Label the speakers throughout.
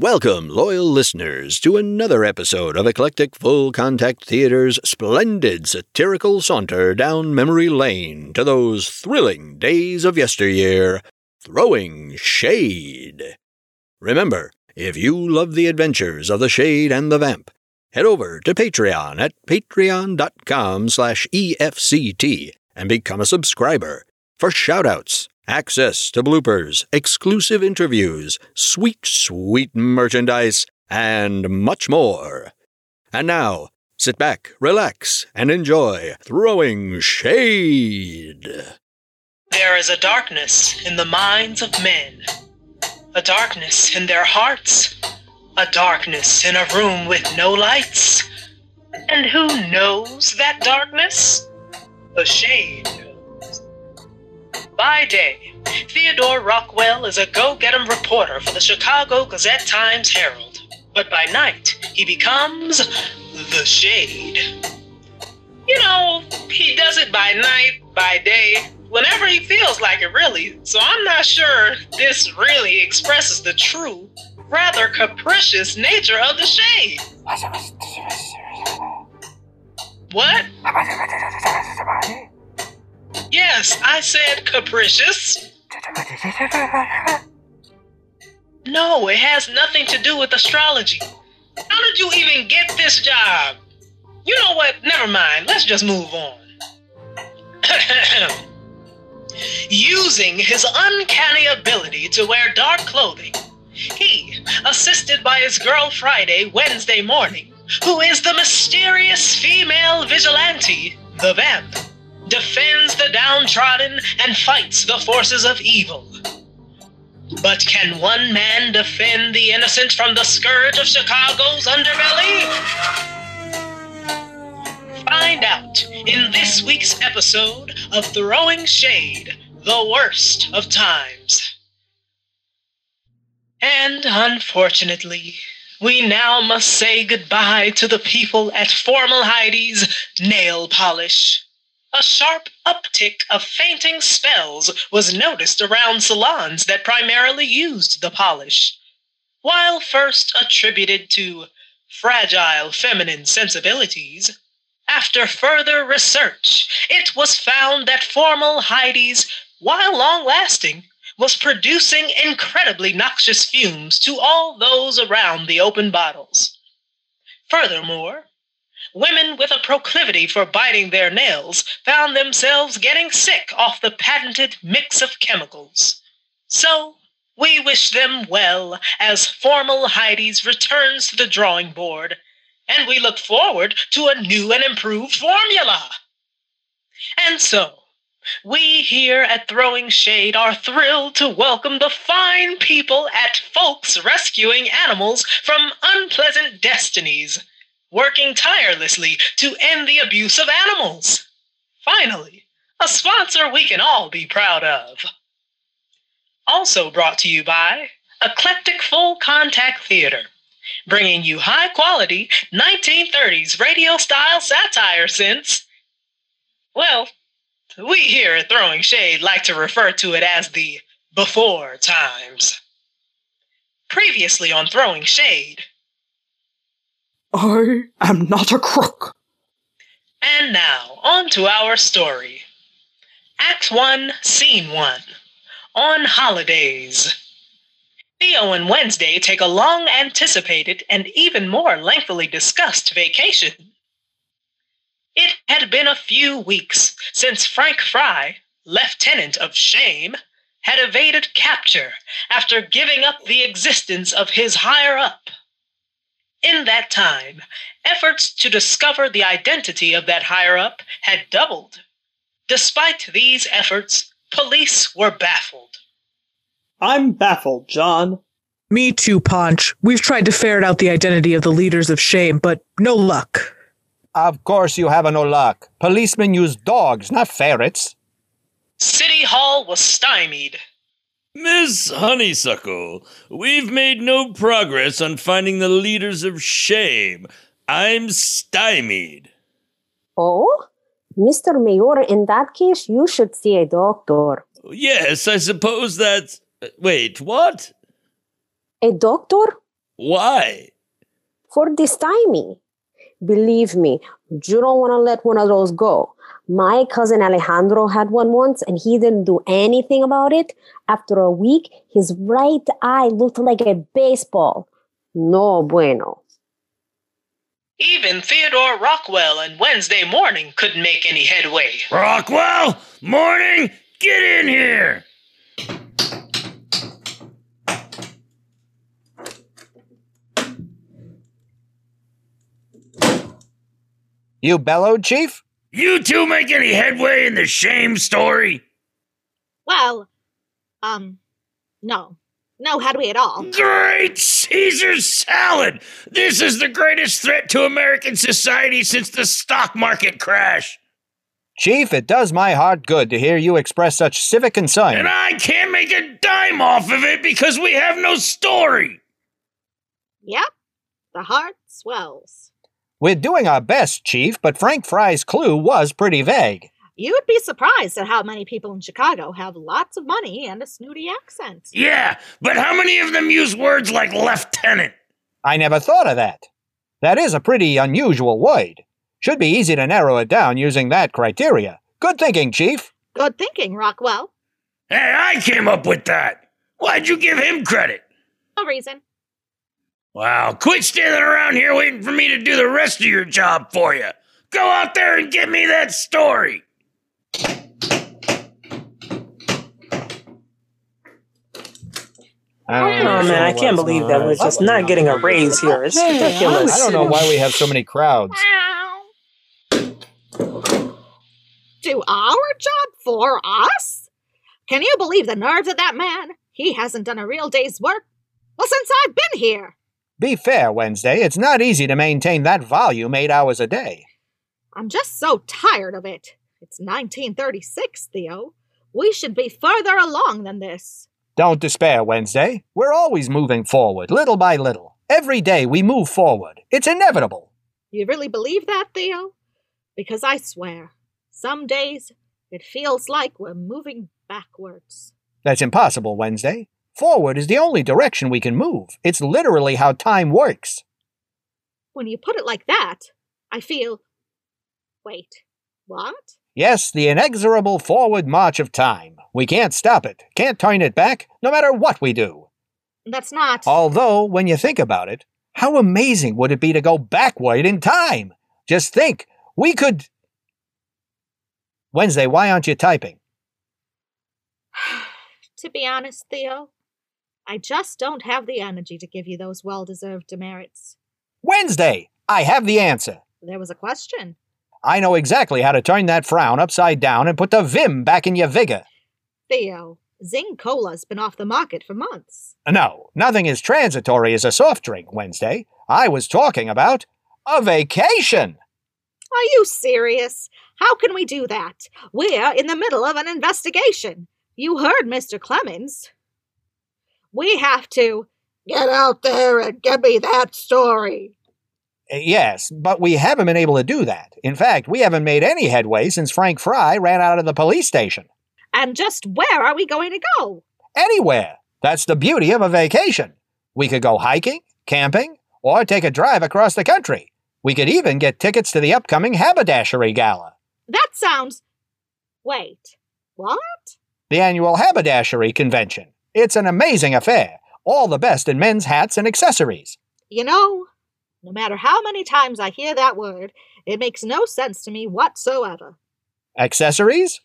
Speaker 1: Welcome, loyal listeners, to another episode of Eclectic Full Contact Theater's splendid satirical saunter down memory lane to those thrilling days of yesteryear, throwing shade. Remember, if you love the adventures of the Shade and the Vamp, head over to Patreon at patreon.com slash EFCT and become a subscriber for shoutouts, access to bloopers, exclusive interviews, sweet, sweet merchandise, and much more. And now, sit back, relax, and enjoy Throwing Shade.
Speaker 2: There is a darkness in the minds of men, a darkness in their hearts, a darkness in a room with no lights. And who knows that darkness? The shade. By day, Theodore Rockwell is a go get 'em reporter for the Chicago Gazette Times Herald. But by night, he becomes the shade. You know, he does it by night, by day, whenever he feels like it, really. So I'm not sure this really expresses the true, rather capricious nature of the shade. What? Yes, I said capricious. No, it has nothing to do with astrology. How did you even get this job? You know what? Never mind. Let's just move on. Using his uncanny ability to wear dark clothing, he, assisted by his girl Friday Wednesday morning, who is the mysterious female vigilante, the vamp, defends the downtrodden and fights the forces of evil. But can one man defend the innocent from the scourge of Chicago's underbelly? Find out in this week's episode of Throwing Shade, the worst of times. And unfortunately, we now must say goodbye to the people at Formal Heidi's Nail Polish. A sharp uptick of fainting spells was noticed around salons that primarily used the polish. While first attributed to fragile feminine sensibilities, after further research, it was found that Formal Heidi's, while long lasting, was producing incredibly noxious fumes to all those around the open bottles. Furthermore, women with a proclivity for biting their nails found themselves getting sick off the patented mix of chemicals. So, we wish them well as Formal Heidi's returns to the drawing board, and we look forward to a new and improved formula. And so, we here at Throwing Shade are thrilled to welcome the fine people at Folks Rescuing Animals from Unpleasant Destinies, working tirelessly to end the abuse of animals. Finally, a sponsor we can all be proud of. Also brought to you by Eclectic Full Contact Theater, bringing you high quality 1930s radio style satire since, well, we here at Throwing Shade like to refer to it as the before times. Previously on Throwing Shade,
Speaker 3: I am not a crook.
Speaker 2: and now on to our story. Act 1, Scene 1 On Holidays. Theo and Wednesday take a long anticipated and even more lengthily discussed vacation. It had been a few weeks since Frank Fry, Lieutenant of Shame, had evaded capture after giving up the existence of his higher up. In that time, efforts to discover the identity of that higher up had doubled. Despite these efforts, police were baffled.
Speaker 3: I'm baffled, John.
Speaker 4: Me too, Ponch. We've tried to ferret out the identity of the leaders of shame, but no luck.
Speaker 5: Of course you have no luck. Policemen use dogs, not ferrets.
Speaker 2: City Hall was stymied.
Speaker 6: Miss Honeysuckle, we've made no progress on finding the leaders of shame. I'm stymied.
Speaker 7: Oh? Mr. Mayor, in that case, you should see a doctor.
Speaker 6: Yes, I suppose that's. Wait, what?
Speaker 7: A doctor?
Speaker 6: Why?
Speaker 7: For this timey. Believe me, you don't want to let one of those go. My cousin Alejandro had one once and he didn't do anything about it. After a week, his right eye looked like a baseball. No bueno.
Speaker 2: Even Theodore Rockwell and Wednesday morning couldn't make any headway.
Speaker 6: Rockwell, morning, get in here.
Speaker 1: You bellowed, Chief?
Speaker 6: You two make any headway in the shame story?
Speaker 8: Well, um, no. No headway at all.
Speaker 6: Great Caesar salad! This is the greatest threat to American society since the stock market crash.
Speaker 1: Chief, it does my heart good to hear you express such civic concern.
Speaker 6: And I can't make a dime off of it because we have no story.
Speaker 8: Yep. The heart swells.
Speaker 1: We're doing our best, Chief, but Frank Fry's clue was pretty vague.
Speaker 8: You'd be surprised at how many people in Chicago have lots of money and a snooty accent.
Speaker 6: Yeah, but how many of them use words like lieutenant?
Speaker 1: I never thought of that. That is a pretty unusual word. Should be easy to narrow it down using that criteria. Good thinking, Chief.
Speaker 8: Good thinking, Rockwell.
Speaker 6: Hey, I came up with that. Why'd you give him credit?
Speaker 8: No reason.
Speaker 6: Wow, quit standing around here waiting for me to do the rest of your job for you. Go out there and get me that story.
Speaker 1: I don't
Speaker 9: Oh man, I can't believe that we're just not getting a raise here. It's ridiculous.
Speaker 1: I don't know why we have so many crowds.
Speaker 8: Do our job for us? Can you believe the nerves of that man? He hasn't done a real day's work. Well, since I've been here.
Speaker 1: Be fair, Wednesday. It's not easy to maintain that volume eight hours a day.
Speaker 8: I'm just so tired of it. It's 1936, Theo. We should be further along than this.
Speaker 1: Don't despair, Wednesday. We're always moving forward, little by little. Every day we move forward. It's inevitable.
Speaker 8: You really believe that, Theo? Because I swear, some days it feels like we're moving backwards.
Speaker 1: That's impossible, Wednesday. Forward is the only direction we can move. It's literally how time works.
Speaker 8: When you put it like that, I feel. Wait, what?
Speaker 1: Yes, the inexorable forward march of time. We can't stop it, can't turn it back, no matter what we do.
Speaker 8: That's not.
Speaker 1: Although, when you think about it, how amazing would it be to go backward in time? Just think, we could. Wednesday, why aren't you typing?
Speaker 8: to be honest, Theo, I just don't have the energy to give you those well deserved demerits.
Speaker 1: Wednesday! I have the answer.
Speaker 8: There was a question.
Speaker 1: I know exactly how to turn that frown upside down and put the vim back in your vigor.
Speaker 8: Theo, Zing Cola's been off the market for months.
Speaker 1: No, nothing as transitory as a soft drink, Wednesday. I was talking about a vacation.
Speaker 8: Are you serious? How can we do that? We're in the middle of an investigation. You heard Mr. Clemens. We have to get out there and give me that story.
Speaker 1: Uh, Yes, but we haven't been able to do that. In fact, we haven't made any headway since Frank Fry ran out of the police station.
Speaker 8: And just where are we going to go?
Speaker 1: Anywhere. That's the beauty of a vacation. We could go hiking, camping, or take a drive across the country. We could even get tickets to the upcoming Haberdashery Gala,
Speaker 8: That sounds. Wait, what?
Speaker 1: the annual Haberdashery Convention. It's an amazing affair. All the best in men's hats and accessories.
Speaker 8: You know, no matter how many times I hear that word, it makes no sense to me whatsoever.
Speaker 1: Accessories?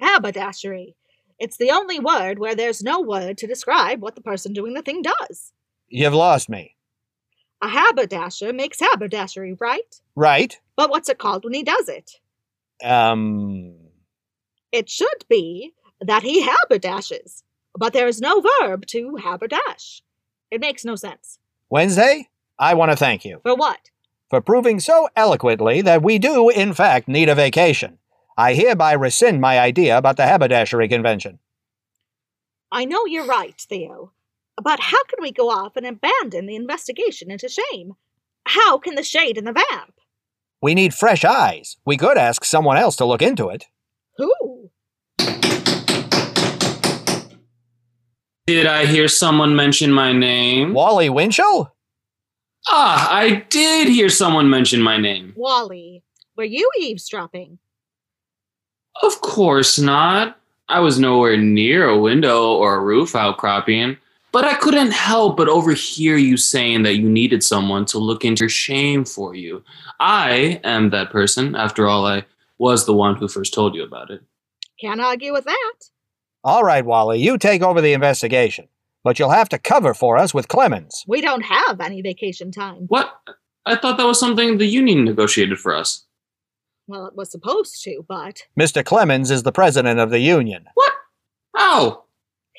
Speaker 8: Haberdashery. It's the only word where there's no word to describe what the person doing the thing does.
Speaker 1: You've lost me.
Speaker 8: A haberdasher makes haberdashery, right?
Speaker 1: Right?
Speaker 8: But what's it called when he does it?
Speaker 1: Um.
Speaker 8: It should be that he haberdashes, but there is no verb to haberdash. It makes no sense.
Speaker 1: Wednesday, I want to thank you
Speaker 8: For what?
Speaker 1: for proving so eloquently that we do, in fact, need a vacation. I hereby rescind my idea about the Haberdashery Convention.
Speaker 8: I know you're right, Theo. But how can we go off and abandon the investigation into shame? How can the shade and the vamp?
Speaker 1: We need fresh eyes. We could ask someone else to look into it.
Speaker 8: Who?
Speaker 10: Did I hear someone mention my name?
Speaker 1: Wally Winchell?
Speaker 10: Ah, I did hear someone mention my name.
Speaker 8: Wally, were you eavesdropping?
Speaker 10: Of course not. I was nowhere near a window or a roof outcropping, but I couldn't help but overhear you saying that you needed someone to look into your shame for you. I am that person. After all, I was the one who first told you about it.
Speaker 8: Can't argue with that.
Speaker 1: All right, Wally, you take over the investigation. But you'll have to cover for us with Clemens.
Speaker 8: We don't have any vacation time.
Speaker 10: What? I thought that was something the union negotiated for us.
Speaker 8: Well, it was supposed to, but
Speaker 1: Mr. Clemens is the president of the union.
Speaker 10: What? How?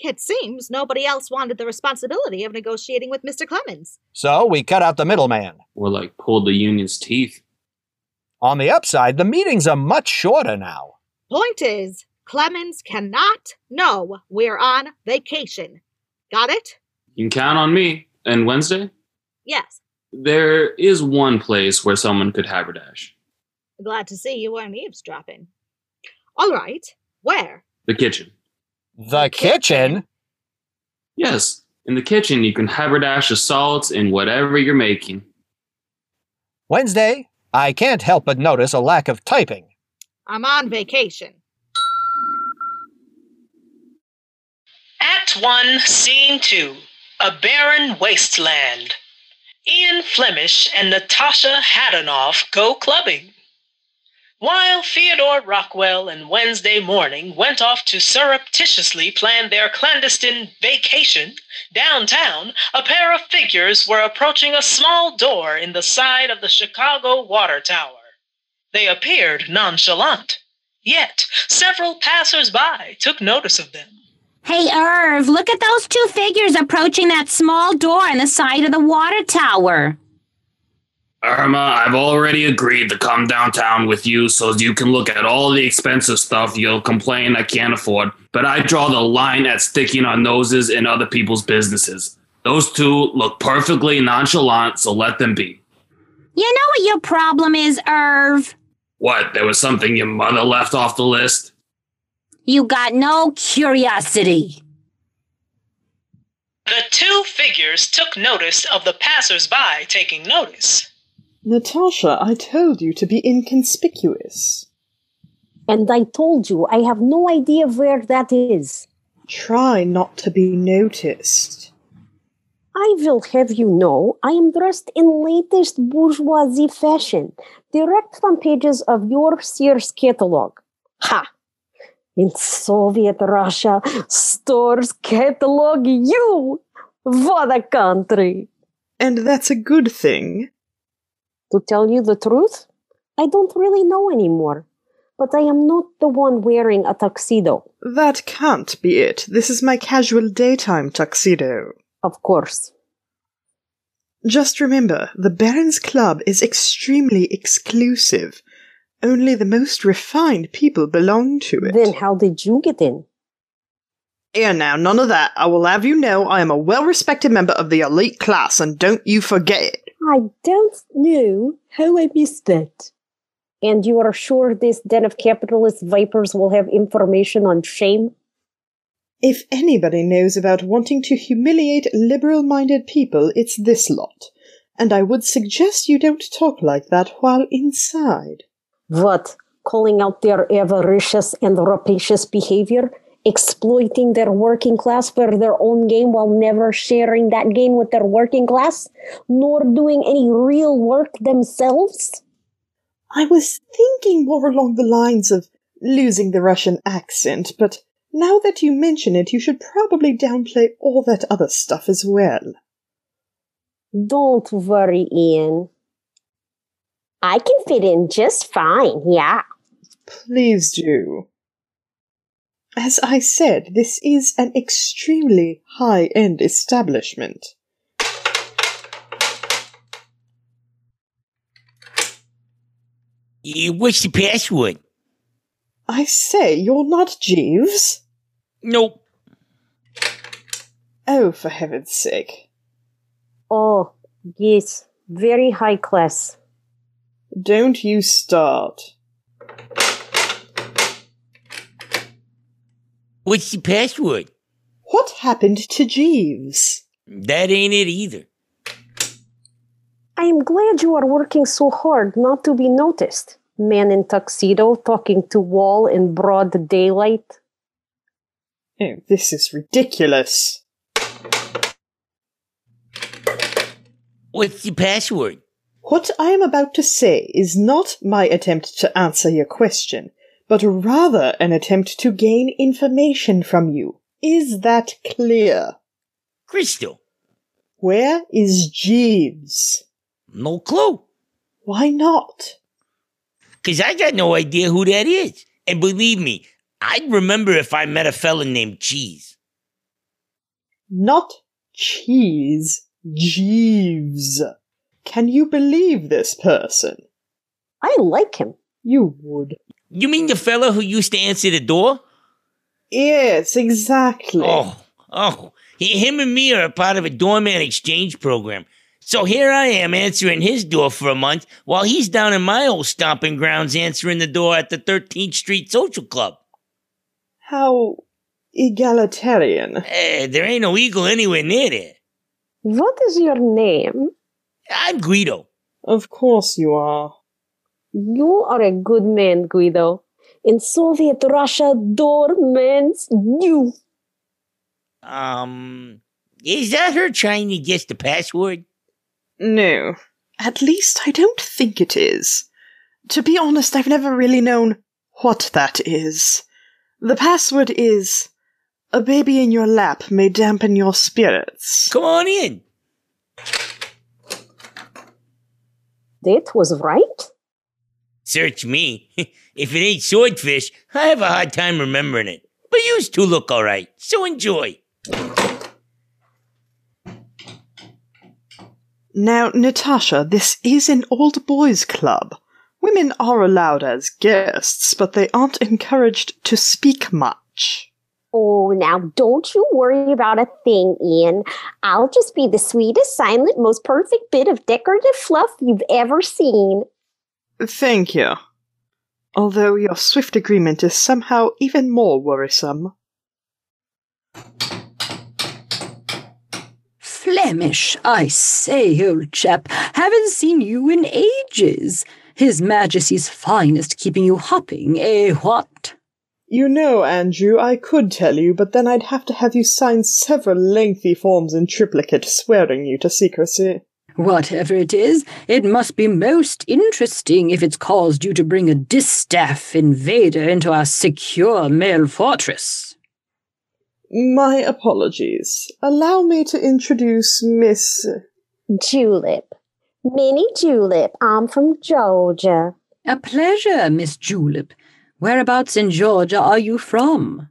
Speaker 8: it seems nobody else wanted the responsibility of negotiating with Mr. Clemens.
Speaker 1: So we cut out the middleman.
Speaker 10: Or like pulled the union's teeth.
Speaker 1: On the upside, the meetings are much shorter now.
Speaker 8: Point is, Clemens cannot know we're on vacation. Got it?
Speaker 10: You can count on me. And Wednesday?
Speaker 8: Yes.
Speaker 10: There is one place where someone could haberdash.
Speaker 8: Glad to see you weren't eavesdropping. All right. Where?
Speaker 10: The kitchen.
Speaker 1: The kitchen?
Speaker 10: Yes, in the kitchen you can haberdash the salads in whatever you're making.
Speaker 1: Wednesday, I can't help but notice a lack of typing.
Speaker 8: I'm on vacation.
Speaker 2: Act 1, Scene 2 A Barren Wasteland. Ian Flemish and Natasha Hadanoff go clubbing. While Theodore Rockwell and Wednesday Morning went off to surreptitiously plan their clandestine vacation, downtown, a pair of figures were approaching a small door in the side of the Chicago Water Tower. They appeared nonchalant, yet several passers-by took notice of them.
Speaker 11: Hey, Irv, look at those two figures approaching that small door in the side of the water tower.
Speaker 10: Irma, I've already agreed to come downtown with you so you can look at all the expensive stuff you'll complain I can't afford. But I draw the line at sticking our noses in other people's businesses. Those two look perfectly nonchalant, so let them be.
Speaker 11: You know what your problem is, Irv?
Speaker 10: What, there was something your mother left off the list?
Speaker 11: You got no curiosity.
Speaker 2: The two figures took notice of the passers-by taking notice.
Speaker 3: Natasha, I told you to be inconspicuous.
Speaker 7: And I told you, I have no idea where that is.
Speaker 3: Try not to be noticed.
Speaker 7: I will have you know, I am dressed in latest bourgeoisie fashion, direct from pages of your Sears catalog. Ha! In Soviet Russia, stores catalog you! for the country!
Speaker 3: And that's a good thing.
Speaker 7: To tell you the truth, I don't really know anymore. But I am not the one wearing a tuxedo.
Speaker 3: That can't be it. This is my casual daytime tuxedo.
Speaker 7: Of course.
Speaker 3: Just remember, the Baron's Club is extremely exclusive. Only the most refined people belong to it.
Speaker 7: Then how did you get in?
Speaker 3: Here now, none of that. I will have you know I am a well respected member of the elite class, and don't you forget it.
Speaker 7: I don't know how I missed that. And you are sure this den of capitalist vipers will have information on shame?
Speaker 3: If anybody knows about wanting to humiliate liberal minded people, it's this lot. And I would suggest you don't talk like that while inside.
Speaker 7: What? Calling out their avaricious and rapacious behavior? Exploiting their working class for their own gain while never sharing that gain with their working class? Nor doing any real work themselves?
Speaker 3: I was thinking more along the lines of losing the Russian accent, but now that you mention it, you should probably downplay all that other stuff as well.
Speaker 7: Don't worry, Ian. I can fit in just fine, yeah.
Speaker 3: Please do. As I said, this is an extremely high end establishment.
Speaker 12: What's the password?
Speaker 3: I say, you're not Jeeves?
Speaker 12: Nope.
Speaker 3: Oh, for heaven's sake.
Speaker 7: Oh, yes, very high class.
Speaker 3: Don't you start.
Speaker 12: What's the password?
Speaker 3: What happened to Jeeves?
Speaker 12: That ain't it either.
Speaker 7: I am glad you are working so hard not to be noticed. Man in tuxedo talking to wall in broad daylight.
Speaker 3: Oh, this is ridiculous.
Speaker 12: What's the password?
Speaker 3: What I am about to say is not my attempt to answer your question, but rather an attempt to gain information from you. Is that clear?
Speaker 12: Crystal.
Speaker 3: Where is Jeeves?
Speaker 12: No clue.
Speaker 3: Why not?
Speaker 12: Cause I got no idea who that is. And believe me, I'd remember if I met a fella named Cheese.
Speaker 3: Not Cheese, Jeeves. Can you believe this person?
Speaker 7: I like him.
Speaker 3: You would.
Speaker 12: You mean the fella who used to answer the door?
Speaker 3: Yes, exactly.
Speaker 12: Oh, oh. Him and me are a part of a doorman exchange program. So here I am answering his door for a month while he's down in my old stomping grounds answering the door at the 13th Street Social Club.
Speaker 3: How egalitarian.
Speaker 12: Eh, there ain't no eagle anywhere near there.
Speaker 7: What is your name?
Speaker 12: I'm Guido.
Speaker 3: Of course you are.
Speaker 7: You are a good man, Guido. In Soviet Russia, doormans, you.
Speaker 12: Um, is that her trying to guess the password?
Speaker 3: No. At least I don't think it is. To be honest, I've never really known what that is. The password is a baby in your lap may dampen your spirits.
Speaker 12: Come on in.
Speaker 7: That was right?
Speaker 12: Search me. if it ain't swordfish, I have a hard time remembering it. But you two look all right, so enjoy.
Speaker 3: Now, Natasha, this is an old boys' club. Women are allowed as guests, but they aren't encouraged to speak much.
Speaker 7: Oh, now don't you worry about a thing, Ian. I'll just be the sweetest, silent, most perfect bit of decorative fluff you've ever seen.
Speaker 3: Thank you. Although your swift agreement is somehow even more worrisome.
Speaker 11: Flemish, I say, old chap, haven't seen you in ages. His Majesty's finest keeping you hopping, eh, what?
Speaker 3: You know, Andrew, I could tell you, but then I'd have to have you sign several lengthy forms in triplicate swearing you to secrecy.
Speaker 11: Whatever it is, it must be most interesting if it's caused you to bring a distaff invader into our secure male fortress.
Speaker 3: My apologies. Allow me to introduce Miss.
Speaker 7: Julep. Minnie Julep. I'm from Georgia.
Speaker 11: A pleasure, Miss Julep. Whereabouts in Georgia are you from?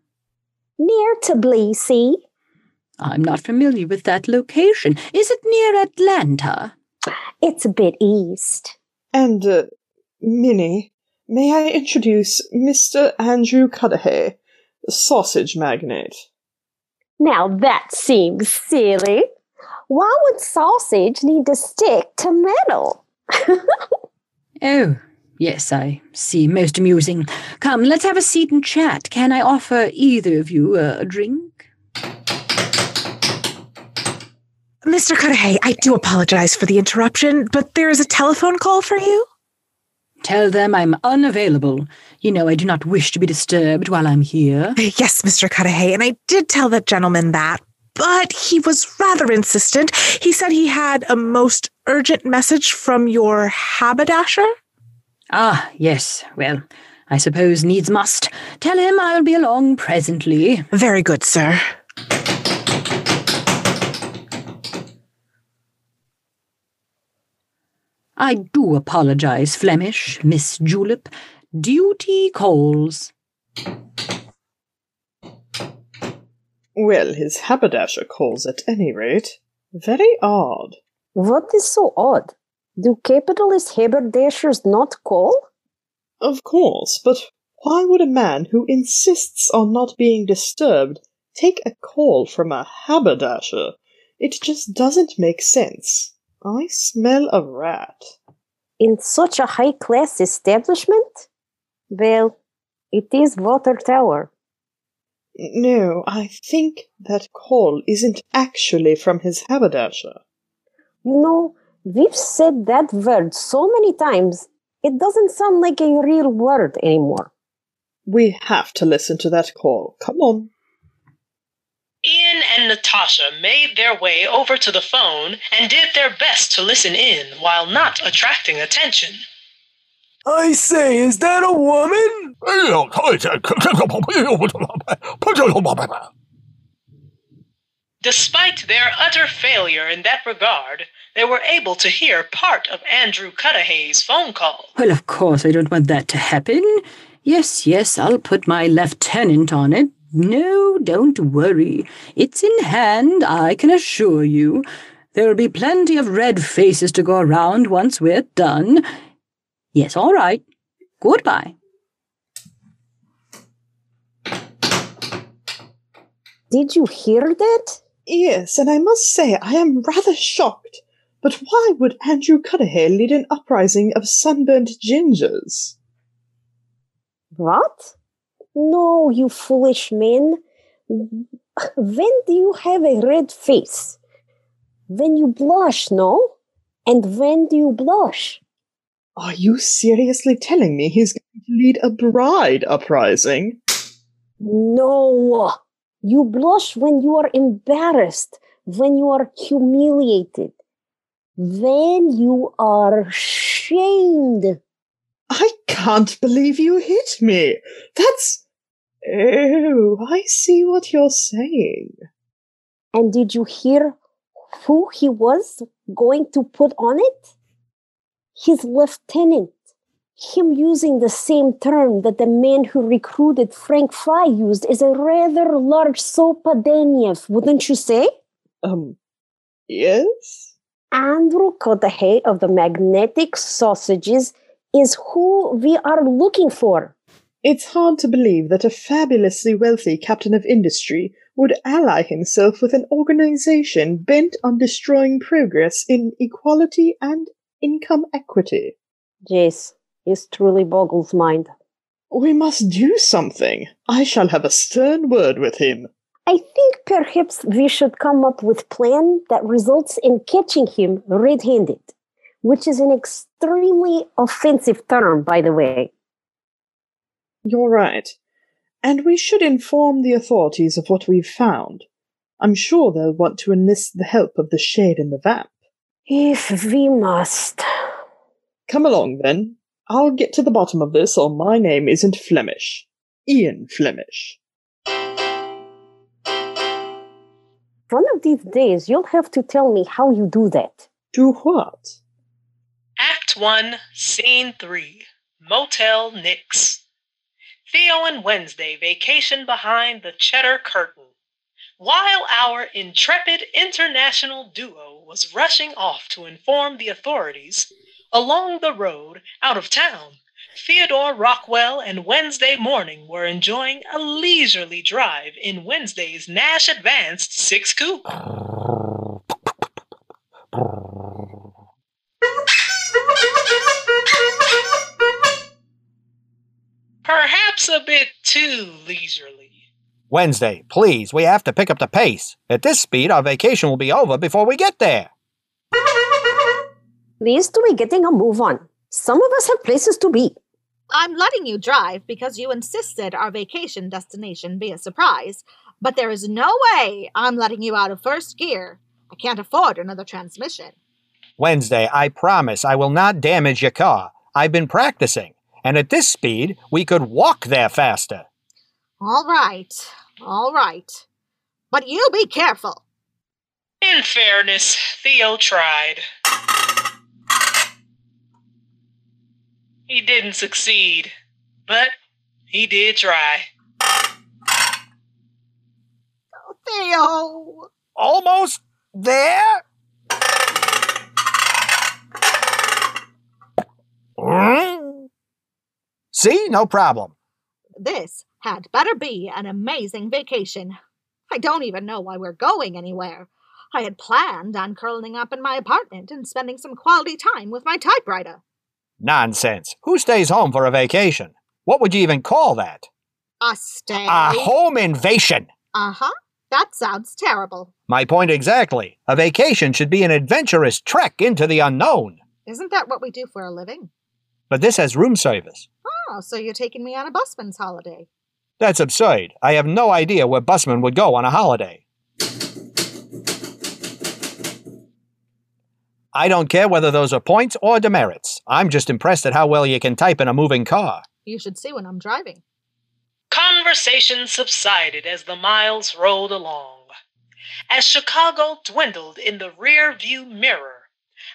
Speaker 7: Near Tbilisi.
Speaker 11: I'm not familiar with that location. Is it near Atlanta?
Speaker 7: It's a bit east.
Speaker 3: And, uh, Minnie, may I introduce Mr. Andrew Cudahy, sausage magnate?
Speaker 7: Now that seems silly. Why would sausage need to stick to metal?
Speaker 11: oh, yes, I see. Most amusing. Come, let's have a seat and chat. Can I offer either of you uh, a drink?
Speaker 13: Mr. Cudahy, I do apologize for the interruption, but there is a telephone call for you.
Speaker 11: Tell them I'm unavailable. You know I do not wish to be disturbed while I'm here.
Speaker 13: Yes, Mr. Cudahy, and I did tell that gentleman that, but he was rather insistent. He said he had a most urgent message from your haberdasher.
Speaker 11: Ah, yes. Well, I suppose needs must. Tell him I'll be along presently.
Speaker 13: Very good, sir.
Speaker 11: I do apologize, Flemish, Miss Julep. Duty calls.
Speaker 3: Well, his haberdasher calls at any rate. Very odd.
Speaker 7: What is so odd? Do capitalist haberdashers not call?
Speaker 3: Of course, but why would a man who insists on not being disturbed take a call from a haberdasher? It just doesn't make sense. I smell a rat.
Speaker 7: In such a high class establishment? Well, it is Water Tower.
Speaker 3: No, I think that call isn't actually from his haberdasher.
Speaker 7: You know, we've said that word so many times, it doesn't sound like a real word anymore.
Speaker 3: We have to listen to that call. Come on.
Speaker 2: Ian and Natasha made their way over to the phone and did their best to listen in while not attracting attention.
Speaker 14: I say, is that a woman?
Speaker 2: Despite their utter failure in that regard, they were able to hear part of Andrew Cudahy's phone call.
Speaker 15: Well, of course, I don't want that to happen. Yes, yes, I'll put my lieutenant on it. No, don't worry. It's in hand, I can assure you. There'll be plenty of red faces to go around once we're done. Yes, all right. Goodbye.
Speaker 7: Did you hear that?
Speaker 3: Yes, and I must say I am rather shocked. But why would Andrew Cudahy lead an uprising of sunburnt gingers?
Speaker 7: What? No, you foolish man. When do you have a red face? When you blush, no? And when do you blush?
Speaker 3: Are you seriously telling me he's going to lead a bride uprising?
Speaker 7: No. You blush when you are embarrassed, when you are humiliated, when you are shamed.
Speaker 3: I can't believe you hit me. That's. Oh, I see what you're saying.
Speaker 7: And did you hear who he was going to put on it? His lieutenant. Him using the same term that the man who recruited Frank Fry used is a rather large sopadeniev, wouldn't you say?
Speaker 3: Um, yes?
Speaker 7: Andrew Cudahy of the Magnetic Sausages is who we are looking for.
Speaker 3: It's hard to believe that a fabulously wealthy captain of industry would ally himself with an organization bent on destroying progress in equality and income equity.
Speaker 7: Jace, it truly boggles mind.
Speaker 3: We must do something. I shall have a stern word with him.
Speaker 7: I think perhaps we should come up with a plan that results in catching him red-handed, which is an extremely offensive term, by the way.
Speaker 3: You're right. And we should inform the authorities of what we've found. I'm sure they'll want to enlist the help of the Shade and the Vamp.
Speaker 7: If we must.
Speaker 3: Come along, then. I'll get to the bottom of this, or my name isn't Flemish. Ian Flemish.
Speaker 7: One of these days, you'll have to tell me how you do that.
Speaker 3: Do what?
Speaker 2: Act 1, Scene 3 Motel Nix. Theo and Wednesday vacation behind the cheddar curtain. While our intrepid international duo was rushing off to inform the authorities, along the road out of town, Theodore Rockwell and Wednesday Morning were enjoying a leisurely drive in Wednesday's Nash Advanced 6 Coupe. Perhaps a bit too leisurely.
Speaker 1: Wednesday, please, we have to pick up the pace. At this speed, our vacation will be over before we get there.
Speaker 7: Least we getting a move on. Some of us have places to be.
Speaker 8: I'm letting you drive because you insisted our vacation destination be a surprise, but there is no way I'm letting you out of first gear. I can't afford another transmission.
Speaker 1: Wednesday, I promise I will not damage your car. I've been practicing, and at this speed, we could walk there faster.
Speaker 8: All right, all right. But you be careful.
Speaker 2: In fairness, Theo tried. He didn't succeed, but he did try.
Speaker 8: Theo!
Speaker 1: Almost there? See, no problem.
Speaker 8: This had better be an amazing vacation. I don't even know why we're going anywhere. I had planned on curling up in my apartment and spending some quality time with my typewriter.
Speaker 1: Nonsense. Who stays home for a vacation? What would you even call that?
Speaker 8: A stay.
Speaker 1: A home invasion.
Speaker 8: Uh huh. That sounds terrible.
Speaker 1: My point exactly. A vacation should be an adventurous trek into the unknown.
Speaker 8: Isn't that what we do for a living?
Speaker 1: But this has room service.
Speaker 8: Oh, so you're taking me on a busman's holiday.
Speaker 1: That's absurd. I have no idea where busmen would go on a holiday. I don't care whether those are points or demerits. I'm just impressed at how well you can type in a moving car.
Speaker 8: You should see when I'm driving.
Speaker 2: Conversation subsided as the miles rolled along. As Chicago dwindled in the rear view mirror,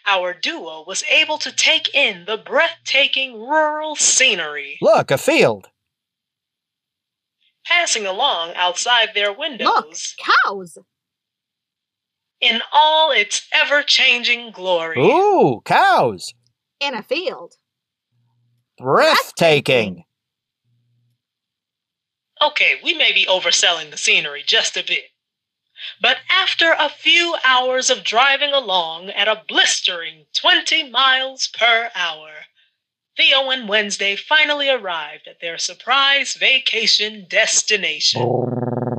Speaker 2: our duo was able to take in the breathtaking rural scenery.
Speaker 1: Look, a field.
Speaker 2: Passing along outside their windows Look,
Speaker 8: Cows.
Speaker 2: In all its ever changing glory.
Speaker 1: Ooh, cows.
Speaker 8: In a field.
Speaker 1: Breathtaking.
Speaker 2: Okay, we may be overselling the scenery just a bit. But after a few hours of driving along at a blistering 20 miles per hour, Theo and Wednesday finally arrived at their surprise vacation destination.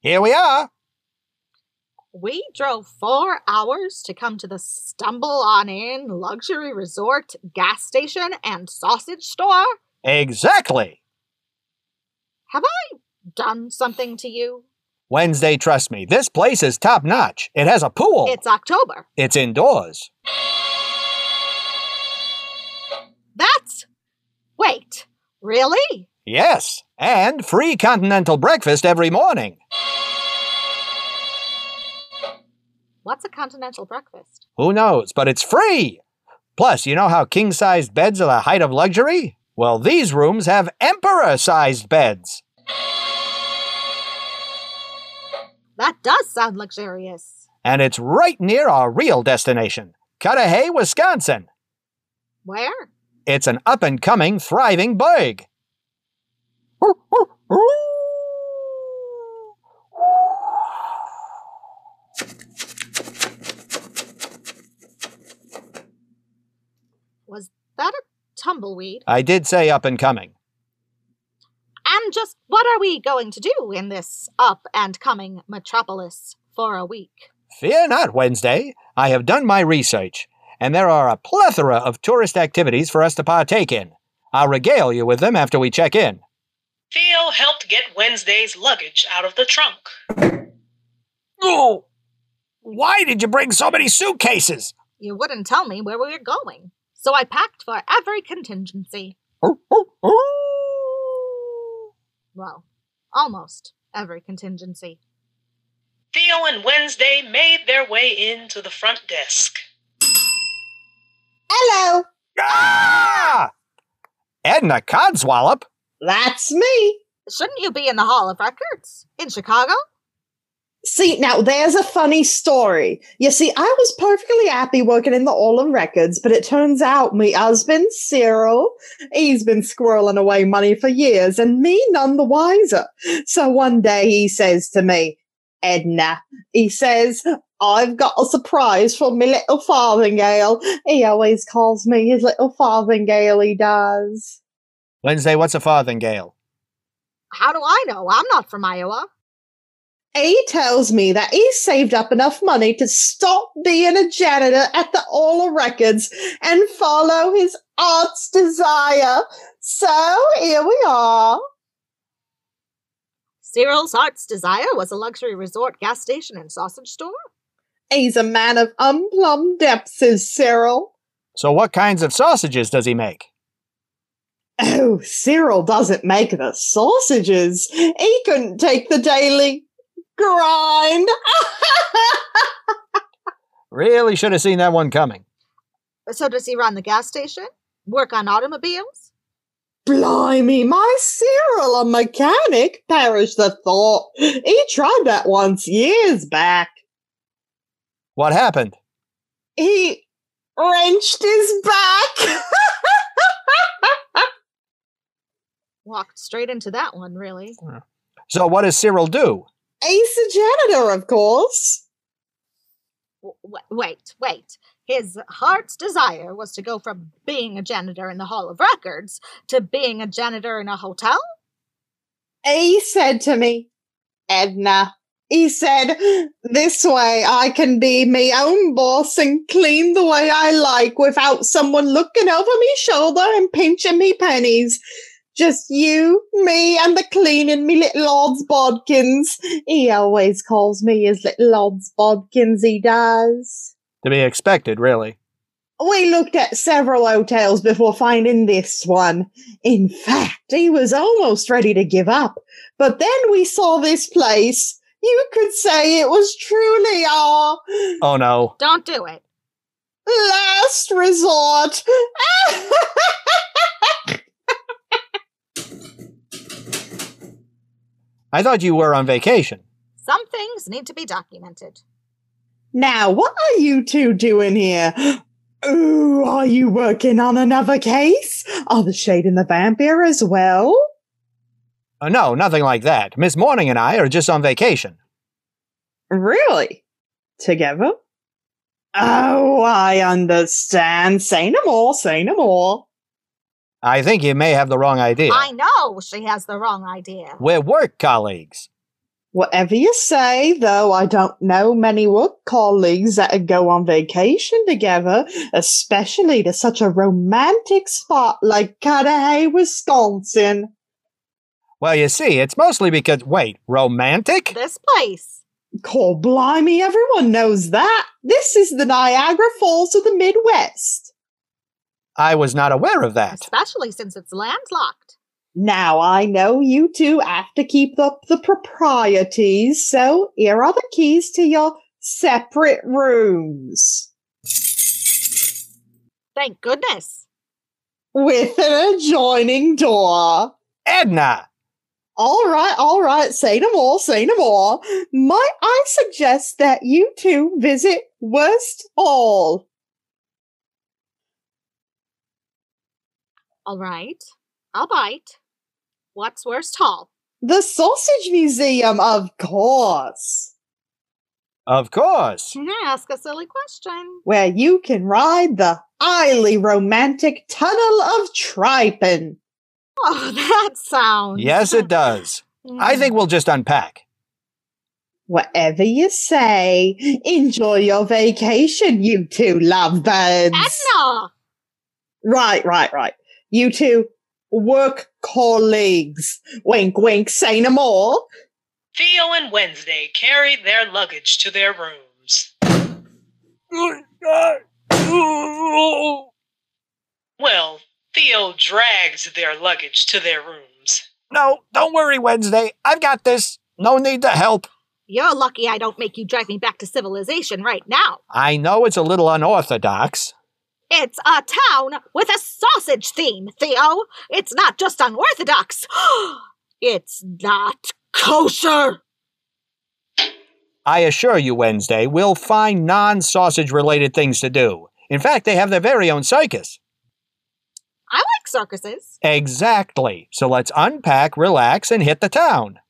Speaker 1: Here we are.
Speaker 8: We drove four hours to come to the Stumble On In luxury resort, gas station, and sausage store.
Speaker 1: Exactly.
Speaker 8: Have I done something to you?
Speaker 1: Wednesday, trust me, this place is top notch. It has a pool.
Speaker 8: It's October.
Speaker 1: It's indoors.
Speaker 8: That's. Wait, really?
Speaker 1: Yes, and free continental breakfast every morning.
Speaker 8: What's a continental breakfast?
Speaker 1: Who knows, but it's free. Plus, you know how king sized beds are the height of luxury? Well, these rooms have emperor sized beds.
Speaker 8: That does sound luxurious.
Speaker 1: And it's right near our real destination, Cudahy, Wisconsin.
Speaker 8: Where?
Speaker 1: It's an up and coming, thriving burg.
Speaker 8: Was that a tumbleweed?
Speaker 1: I did say up and coming.
Speaker 8: And just what are we going to do in this up and coming metropolis for a week?
Speaker 1: Fear not, Wednesday. I have done my research, and there are a plethora of tourist activities for us to partake in. I'll regale you with them after we check in.
Speaker 2: Theo helped get Wednesday's luggage out of the trunk.
Speaker 1: Oh! Why did you bring so many suitcases?
Speaker 8: You wouldn't tell me where we were going, so I packed for every contingency. Well, almost every contingency.
Speaker 2: Theo and Wednesday made their way into the front desk.
Speaker 16: Hello.
Speaker 1: Ah! Edna Codswallop?
Speaker 16: That's me.
Speaker 8: Shouldn't you be in the Hall of Records in Chicago?
Speaker 16: See, now there's a funny story. You see, I was perfectly happy working in the Hall Records, but it turns out my husband, Cyril, he's been squirreling away money for years, and me none the wiser. So one day he says to me, Edna, he says, I've got a surprise for me little farthingale. He always calls me his little farthingale, he does.
Speaker 1: Wednesday, what's a farthingale?
Speaker 8: How do I know? I'm not from Iowa.
Speaker 16: He tells me that he saved up enough money to stop being a janitor at the Hall of Records and follow his heart's desire. So here we are.
Speaker 8: Cyril's Heart's Desire was a luxury resort, gas station, and sausage store?
Speaker 16: He's a man of unplumbed depths, says Cyril.
Speaker 1: So, what kinds of sausages does he make?
Speaker 16: Oh, Cyril doesn't make the sausages. He couldn't take the daily grind.
Speaker 1: Really should have seen that one coming.
Speaker 8: So does he run the gas station? Work on automobiles?
Speaker 16: Blimey, my Cyril, a mechanic? Perish the thought. He tried that once years back.
Speaker 1: What happened?
Speaker 16: He wrenched his back.
Speaker 8: Walked straight into that one, really.
Speaker 1: So, what does Cyril do?
Speaker 16: He's a janitor, of course.
Speaker 8: Wait, wait. His heart's desire was to go from being a janitor in the Hall of Records to being a janitor in a hotel?
Speaker 16: He said to me, Edna, he said, this way I can be my own boss and clean the way I like without someone looking over me shoulder and pinching me pennies. Just you, me, and the cleaning me little odds bodkins. He always calls me his little odds bodkins, he does.
Speaker 1: To be expected, really.
Speaker 16: We looked at several hotels before finding this one. In fact, he was almost ready to give up. But then we saw this place. You could say it was truly our
Speaker 1: Oh no.
Speaker 8: Don't do it.
Speaker 16: last resort.
Speaker 1: I thought you were on vacation.
Speaker 8: Some things need to be documented.
Speaker 16: now, what are you two doing here? Ooh, are you working on another case? Are the Shade and the Vampire as well?
Speaker 1: Uh, no, nothing like that. Miss Morning and I are just on vacation.
Speaker 16: Really? Together? Oh, I understand. Say no more, say no more.
Speaker 1: I think you may have the wrong idea.
Speaker 8: I know she has the wrong idea.
Speaker 1: We're work colleagues.
Speaker 16: Whatever you say, though, I don't know many work colleagues that go on vacation together, especially to such a romantic spot like Cudahy, Wisconsin.
Speaker 1: Well, you see, it's mostly because. Wait, romantic?
Speaker 8: This place.
Speaker 16: Call blimey, everyone knows that. This is the Niagara Falls of the Midwest.
Speaker 1: I was not aware of that.
Speaker 8: Especially since it's landlocked.
Speaker 16: Now I know you two have to keep up the proprieties, so here are the keys to your separate rooms.
Speaker 8: Thank goodness.
Speaker 16: With an adjoining door.
Speaker 1: Edna!
Speaker 16: All right, all right, say no more, say no more. Might I suggest that you two visit Wurst Hall?
Speaker 8: All right. I'll bite. What's Wurst Hall?
Speaker 16: The Sausage Museum, of course.
Speaker 1: Of course.
Speaker 8: Can I ask a silly question?
Speaker 16: Where you can ride the highly romantic Tunnel of Trypan.
Speaker 8: Oh, that sounds.
Speaker 1: Yes, it does. I think we'll just unpack.
Speaker 16: Whatever you say, enjoy your vacation, you two lovebirds.
Speaker 8: Edna!
Speaker 16: Right, right, right. You two work colleagues. Wink, wink, say no more.
Speaker 2: Theo and Wednesday carried their luggage to their rooms. Well, Theo drags their luggage to their rooms.
Speaker 1: No, don't worry, Wednesday. I've got this. No need to help.
Speaker 8: You're lucky I don't make you drag me back to civilization right now.
Speaker 1: I know it's a little unorthodox.
Speaker 8: It's a town with a sausage theme, Theo. It's not just unorthodox. it's not kosher.
Speaker 1: I assure you, Wednesday, we'll find non sausage related things to do. In fact, they have their very own circus.
Speaker 8: I like circuses.
Speaker 1: Exactly. So let's unpack, relax, and hit the town.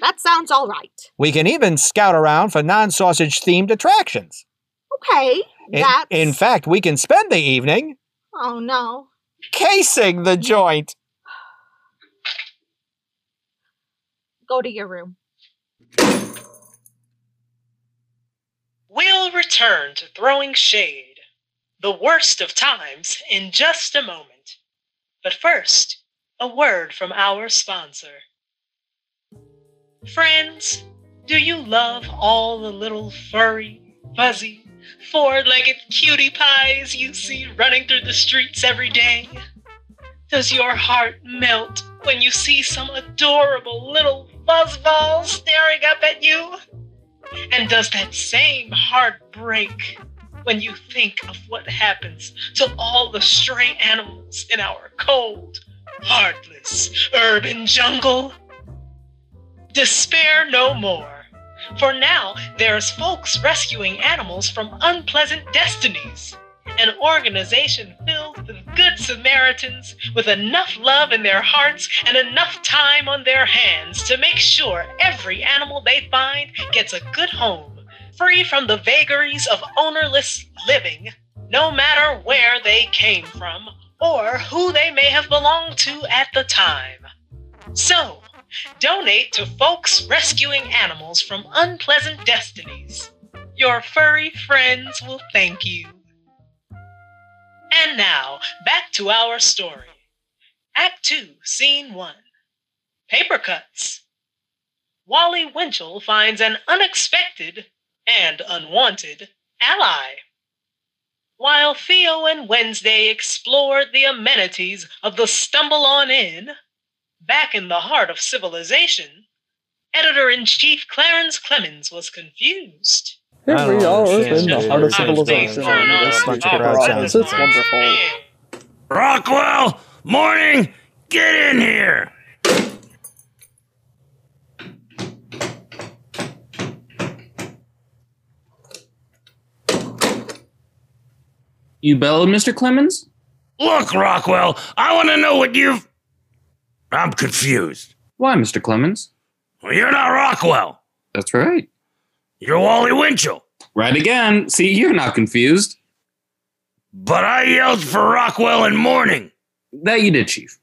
Speaker 8: That sounds all right.
Speaker 1: We can even scout around for non sausage themed attractions.
Speaker 8: Okay,
Speaker 1: In, in fact, we can spend the evening
Speaker 8: Oh no.
Speaker 1: casing the joint.
Speaker 8: Go to your room.
Speaker 2: We'll return to throwing shade, the worst of times, in just a moment. But first, a word from our sponsor. Friends, do you love all the little furry, fuzzy, four legged cutie pies you see running through the streets every day? Does your heart melt when you see some adorable little fuzzball staring up at you? And does that same heart break when you think of what happens to all the stray animals in our cold, heartless urban jungle? Despair no more, for now there's folks rescuing animals from unpleasant destinies. An organization filled with good Samaritans with enough love in their hearts and enough time on their hands to make sure every animal they find gets a good home, free from the vagaries of ownerless living, no matter where they came from or who they may have belonged to at the time. So, donate to folks rescuing animals from unpleasant destinies. Your furry friends will thank you. And now, back to our story. Act 2, Scene 1 Paper Cuts. Wally Winchell finds an unexpected and unwanted ally. While Theo and Wednesday explored the amenities of the Stumble On Inn, back in the heart of civilization, editor in chief Clarence Clemens was confused.
Speaker 17: Here we are
Speaker 1: understand
Speaker 17: in the
Speaker 1: this.
Speaker 17: heart of civilization. This
Speaker 1: bunch of
Speaker 17: paper
Speaker 1: crowd
Speaker 17: office,
Speaker 1: sounds.
Speaker 17: It's wonderful.
Speaker 6: Rockwell, morning, get in here.
Speaker 10: You bellowed, Mr. Clemens?
Speaker 6: Look, Rockwell, I want to know what you've. I'm confused.
Speaker 10: Why, Mr. Clemens?
Speaker 6: Well, you're not Rockwell.
Speaker 10: That's right.
Speaker 6: You're Wally Winchell.
Speaker 10: Right again. See, you're not confused.
Speaker 6: But I yelled for Rockwell in Morning.
Speaker 10: That you did, Chief.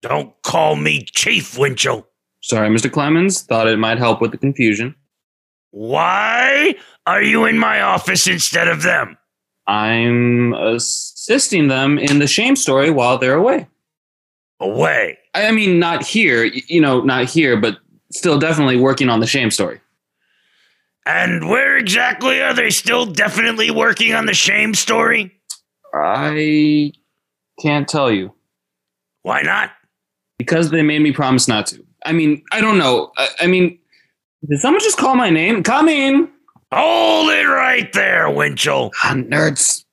Speaker 6: Don't call me Chief Winchell.
Speaker 10: Sorry, Mr. Clemens. Thought it might help with the confusion.
Speaker 6: Why are you in my office instead of them?
Speaker 10: I'm assisting them in the shame story while they're away.
Speaker 6: Away?
Speaker 10: I mean, not here, you know, not here, but still definitely working on the shame story.
Speaker 6: And where exactly are they still definitely working on the shame story?
Speaker 10: I can't tell you.
Speaker 6: Why not?
Speaker 10: Because they made me promise not to. I mean, I don't know. I, I mean, did someone just call my name? Coming!
Speaker 6: Hold it right there, Winchell.
Speaker 10: Ah, nerds.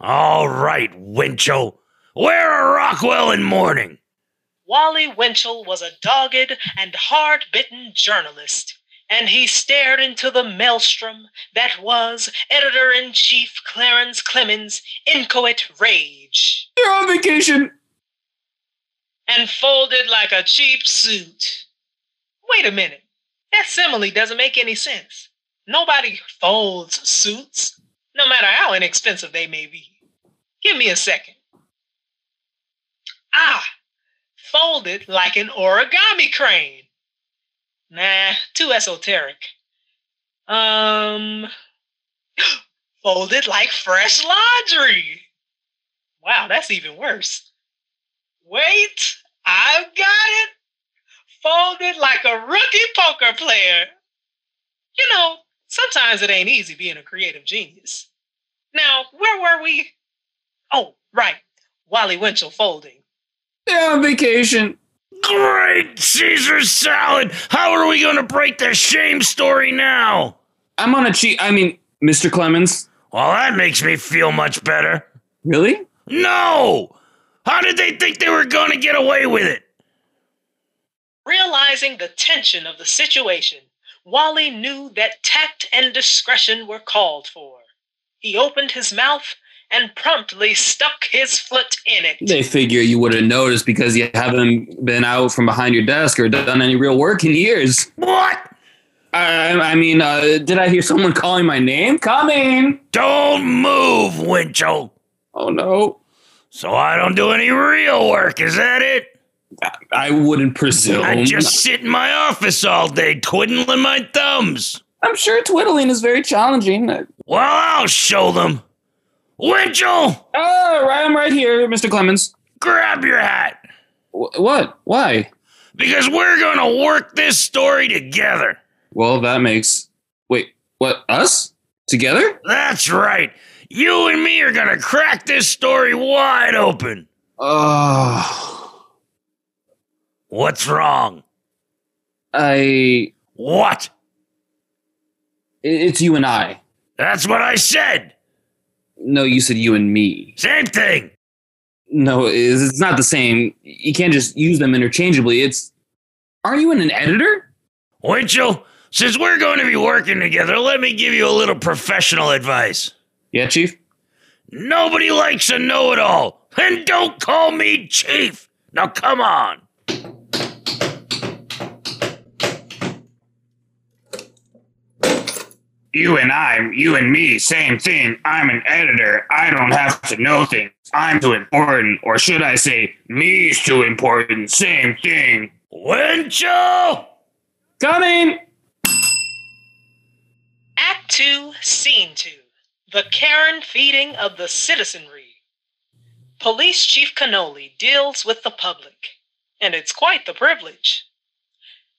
Speaker 6: All right, Winchell. Where are Rockwell and Morning?
Speaker 2: Wally Winchell was a dogged and hard bitten journalist, and he stared into the maelstrom that was editor in chief Clarence Clemens' inchoate rage,
Speaker 10: You're on vacation!
Speaker 2: and folded like a cheap suit. Wait a minute. That simile doesn't make any sense. Nobody folds suits, no matter how inexpensive they may be. Give me a second. Ah, folded like an origami crane. Nah, too esoteric. Um, folded like fresh laundry. Wow, that's even worse. Wait, I've got it. Folded like a rookie poker player. You know, sometimes it ain't easy being a creative genius. Now, where were we? Oh, right. Wally Winchell folding.
Speaker 10: They're on vacation.
Speaker 6: Great Caesar salad! How are we going to break the shame story now?
Speaker 10: I'm on a cheat. I mean, Mr. Clemens.
Speaker 6: Well, that makes me feel much better.
Speaker 10: Really?
Speaker 6: No! How did they think they were going to get away with it?
Speaker 2: Realizing the tension of the situation, Wally knew that tact and discretion were called for. He opened his mouth and promptly stuck his foot in it.
Speaker 10: They figure you would have noticed because you haven't been out from behind your desk or done any real work in years.
Speaker 6: What?
Speaker 10: I, I mean, uh, did I hear someone calling my name? Coming!
Speaker 6: Don't move, Winchell.
Speaker 10: Oh no.
Speaker 6: So I don't do any real work, is that it?
Speaker 10: I wouldn't presume.
Speaker 6: I just sit in my office all day twiddling my thumbs.
Speaker 10: I'm sure twiddling is very challenging.
Speaker 6: Well, I'll show them. Winchell,
Speaker 10: Oh, ah, right, I'm right here, Mr. Clemens.
Speaker 6: grab your hat.
Speaker 10: Wh- what? Why?
Speaker 6: Because we're going to work this story together.
Speaker 10: Well, that makes. Wait, what? Us? Together?
Speaker 6: That's right. You and me are going to crack this story wide open.
Speaker 10: Oh.
Speaker 6: What's wrong?
Speaker 10: I.
Speaker 6: What?
Speaker 10: It's you and I.
Speaker 6: That's what I said.
Speaker 10: No, you said you and me.
Speaker 6: Same thing.
Speaker 10: No, it's it's not the same. You can't just use them interchangeably. It's. Aren't you an editor?
Speaker 6: Winchell, since we're going to be working together, let me give you a little professional advice.
Speaker 10: Yeah, Chief?
Speaker 6: Nobody likes a know it all. And don't call me Chief. Now come on.
Speaker 10: You and I, you and me, same thing. I'm an editor. I don't have to know things. I'm too important. Or should I say, me's too important. Same thing.
Speaker 6: Winchell!
Speaker 18: Coming!
Speaker 2: Act 2, Scene 2 The Karen Feeding of the Citizenry. Police Chief Cannoli deals with the public, and it's quite the privilege.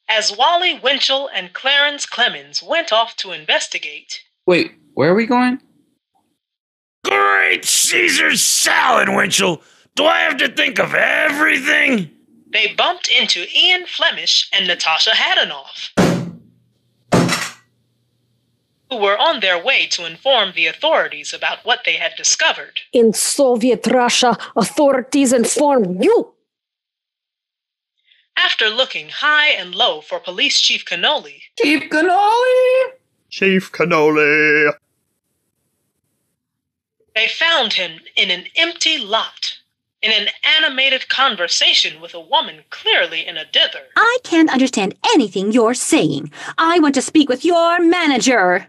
Speaker 2: As Wally Winchell and Clarence Clemens went off to investigate,
Speaker 18: Wait, where are we going?
Speaker 6: Great Caesar salad, Winchell! Do I have to think of everything?
Speaker 2: they bumped into Ian Flemish and Natasha Hadanoff, who were on their way to inform the authorities about what they had discovered.
Speaker 7: In Soviet Russia, authorities informed you.
Speaker 2: After looking high and low for Police Chief Cannoli,
Speaker 18: Chief Cannoli!
Speaker 19: Chief Cannoli.
Speaker 2: they found him in an empty lot, in an animated conversation with a woman clearly in a dither.
Speaker 20: I can't understand anything you're saying. I want to speak with your manager.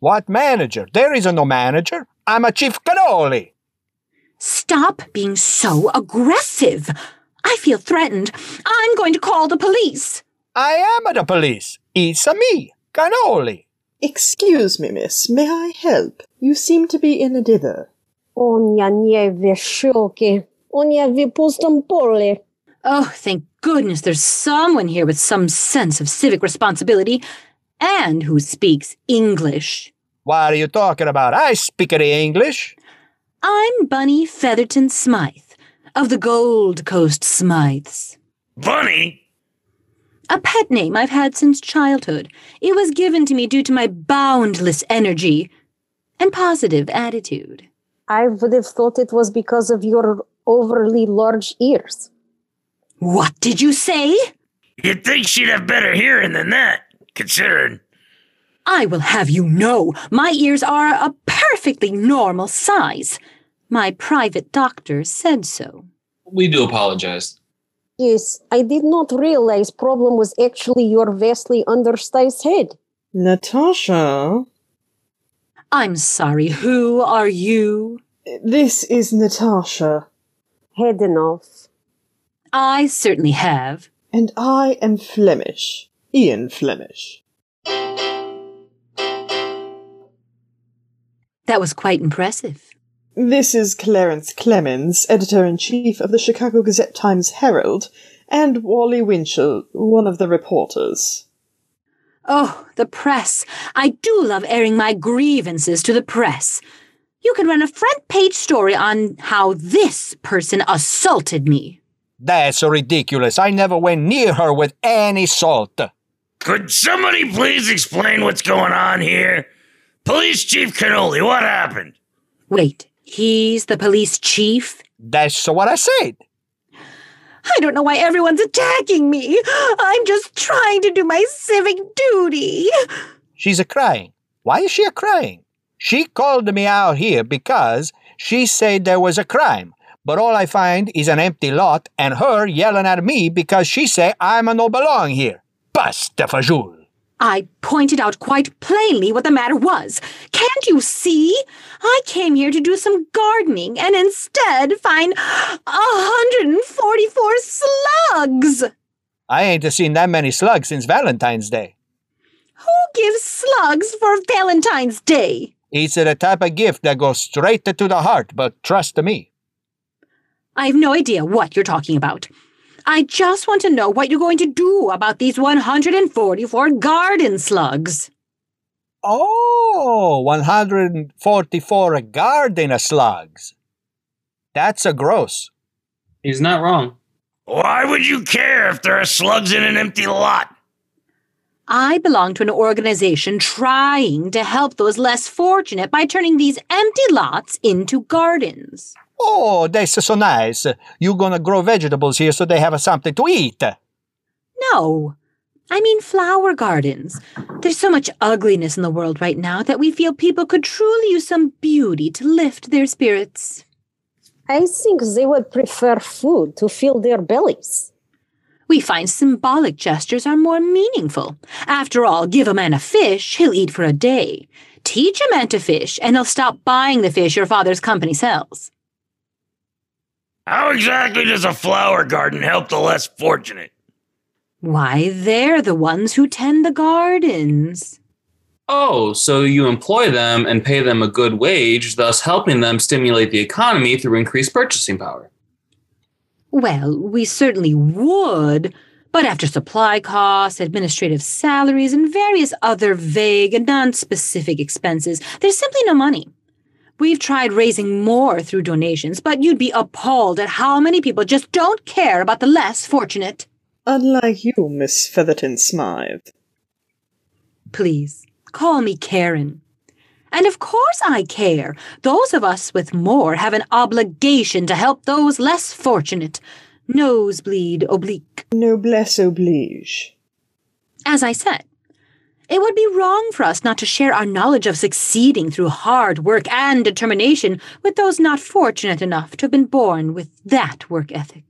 Speaker 1: What manager? There isn't no manager. I'm a chief cannoli.
Speaker 20: Stop being so aggressive. I feel threatened. I'm going to call the police.
Speaker 1: I am the police. It's a me, cannoli.
Speaker 3: Excuse me, miss. May I help? You seem to be in a dither.
Speaker 7: On ja nie wie szuki. On ja pole.
Speaker 11: Oh, thank goodness there's someone here with some sense of civic responsibility and who speaks English.
Speaker 1: What are you talking about? I speak the English.
Speaker 11: I'm Bunny Featherton Smythe of the Gold Coast Smythes.
Speaker 6: Bunny?
Speaker 11: A pet name I've had since childhood. It was given to me due to my boundless energy and positive attitude.
Speaker 7: I would have thought it was because of your overly large ears.
Speaker 11: What did you say?
Speaker 6: You'd think she'd have better hearing than that, considering.
Speaker 11: I will have you know my ears are a perfectly normal size. My private doctor said so.
Speaker 18: We do apologize.
Speaker 7: Yes, I did not realize problem was actually your vastly undersized head.
Speaker 3: Natasha?
Speaker 11: I'm sorry, who are you?
Speaker 3: This is Natasha.
Speaker 7: Head enough.
Speaker 11: I certainly have.
Speaker 3: And I am Flemish. Ian Flemish.
Speaker 11: That was quite impressive.
Speaker 3: This is Clarence Clemens, editor in chief of the Chicago Gazette Times Herald, and Wally Winchell, one of the reporters.
Speaker 11: Oh, the press. I do love airing my grievances to the press. You can run a front page story on how this person assaulted me.
Speaker 1: That's ridiculous. I never went near her with any salt.
Speaker 6: Could somebody please explain what's going on here? Police Chief Cannoli, what happened?
Speaker 11: Wait, he's the police chief?
Speaker 1: That's what I said.
Speaker 11: I don't know why everyone's attacking me. I'm just trying to do my civic duty.
Speaker 1: She's a crying. Why is she a crying? She called me out here because she said there was a crime, but all I find is an empty lot and her yelling at me because she say I'm a no belong here. Basta.
Speaker 11: I pointed out quite plainly what the matter was. Can't you see? I came here to do some gardening and instead find a 144 slugs.
Speaker 1: I ain't seen that many slugs since Valentine's Day.
Speaker 11: Who gives slugs for Valentine's Day?
Speaker 1: It's the type of gift that goes straight to the heart, but trust me.
Speaker 11: I've no idea what you're talking about. I just want to know what you're going to do about these 144 garden slugs.
Speaker 1: Oh, 144 garden slugs. That's a gross.
Speaker 18: He's not wrong.
Speaker 6: Why would you care if there are slugs in an empty lot?
Speaker 11: I belong to an organization trying to help those less fortunate by turning these empty lots into gardens.
Speaker 1: Oh, that's so nice. You're gonna grow vegetables here so they have something to eat.
Speaker 11: No, I mean flower gardens. There's so much ugliness in the world right now that we feel people could truly use some beauty to lift their spirits.
Speaker 7: I think they would prefer food to fill their bellies.
Speaker 11: We find symbolic gestures are more meaningful. After all, give a man a fish, he'll eat for a day. Teach a man to fish, and he'll stop buying the fish your father's company sells.
Speaker 12: How exactly does a flower garden help the less fortunate?
Speaker 11: Why, they're the ones who tend the gardens.
Speaker 10: Oh, so you employ them and pay them a good wage, thus helping them stimulate the economy through increased purchasing power.
Speaker 11: Well, we certainly would, but after supply costs, administrative salaries, and various other vague and non-specific expenses, there's simply no money. We've tried raising more through donations, but you'd be appalled at how many people just don't care about the less fortunate.
Speaker 3: Unlike you, Miss Featherton Smythe.
Speaker 11: Please, call me Karen. And of course I care. Those of us with more have an obligation to help those less fortunate. Nosebleed oblique.
Speaker 3: Noblesse oblige.
Speaker 11: As I said, it would be wrong for us not to share our knowledge of succeeding through hard work and determination with those not fortunate enough to have been born with that work ethic.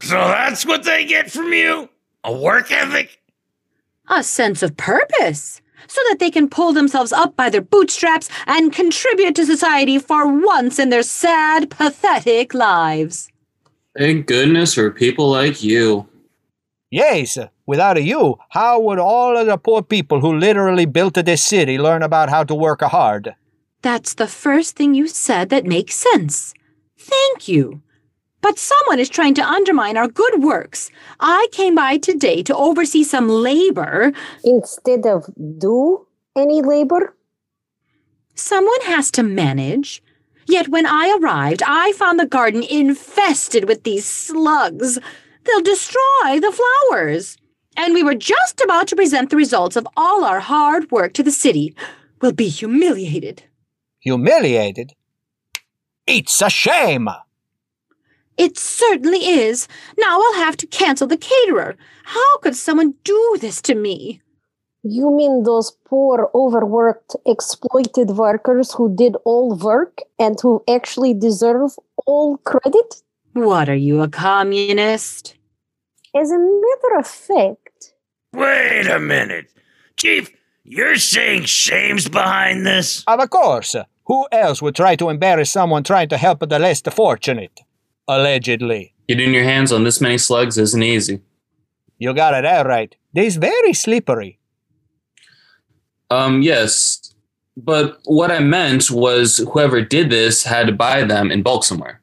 Speaker 12: So that's what they get from you? A work ethic?
Speaker 11: A sense of purpose, so that they can pull themselves up by their bootstraps and contribute to society for once in their sad, pathetic lives.
Speaker 10: Thank goodness for people like you.
Speaker 1: Yes, without you, how would all of the poor people who literally built this city learn about how to work hard?
Speaker 11: That's the first thing you said that makes sense. Thank you. But someone is trying to undermine our good works. I came by today to oversee some labor.
Speaker 7: Instead of do any labor?
Speaker 11: Someone has to manage. Yet when I arrived, I found the garden infested with these slugs. They'll destroy the flowers. And we were just about to present the results of all our hard work to the city. We'll be humiliated.
Speaker 1: Humiliated? It's a shame!
Speaker 11: It certainly is. Now I'll have to cancel the caterer. How could someone do this to me?
Speaker 7: You mean those poor, overworked, exploited workers who did all work and who actually deserve all credit?
Speaker 11: What are you, a communist?
Speaker 7: As a matter of fact.
Speaker 12: Wait a minute. Chief, you're saying shame's behind this?
Speaker 1: Of course. Who else would try to embarrass someone trying to help the less fortunate? Allegedly.
Speaker 10: Getting your hands on this many slugs isn't easy.
Speaker 1: You got it out right. They's very slippery.
Speaker 10: Um, yes. But what I meant was whoever did this had to buy them in bulk somewhere.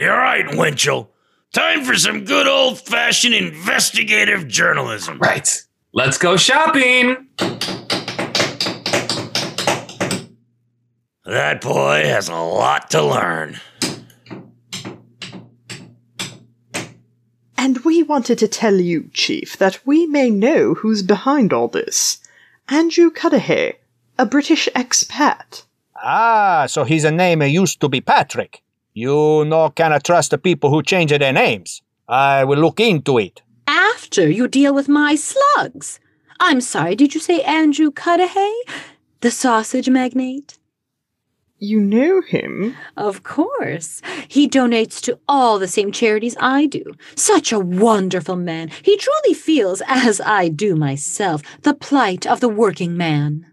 Speaker 12: You're right, Winchell. Time for some good old fashioned investigative journalism.
Speaker 10: Right. Let's go shopping.
Speaker 12: That boy has a lot to learn.
Speaker 3: And we wanted to tell you, Chief, that we may know who's behind all this. Andrew Cudahy, a British expat.
Speaker 1: Ah, so he's a name used to be Patrick. You no cannot trust the people who change their names. I will look into it.
Speaker 11: After you deal with my slugs. I'm sorry, did you say Andrew Cudahy? The sausage magnate?
Speaker 3: You know him?
Speaker 11: Of course. He donates to all the same charities I do. Such a wonderful man. He truly feels, as I do myself, the plight of the working man.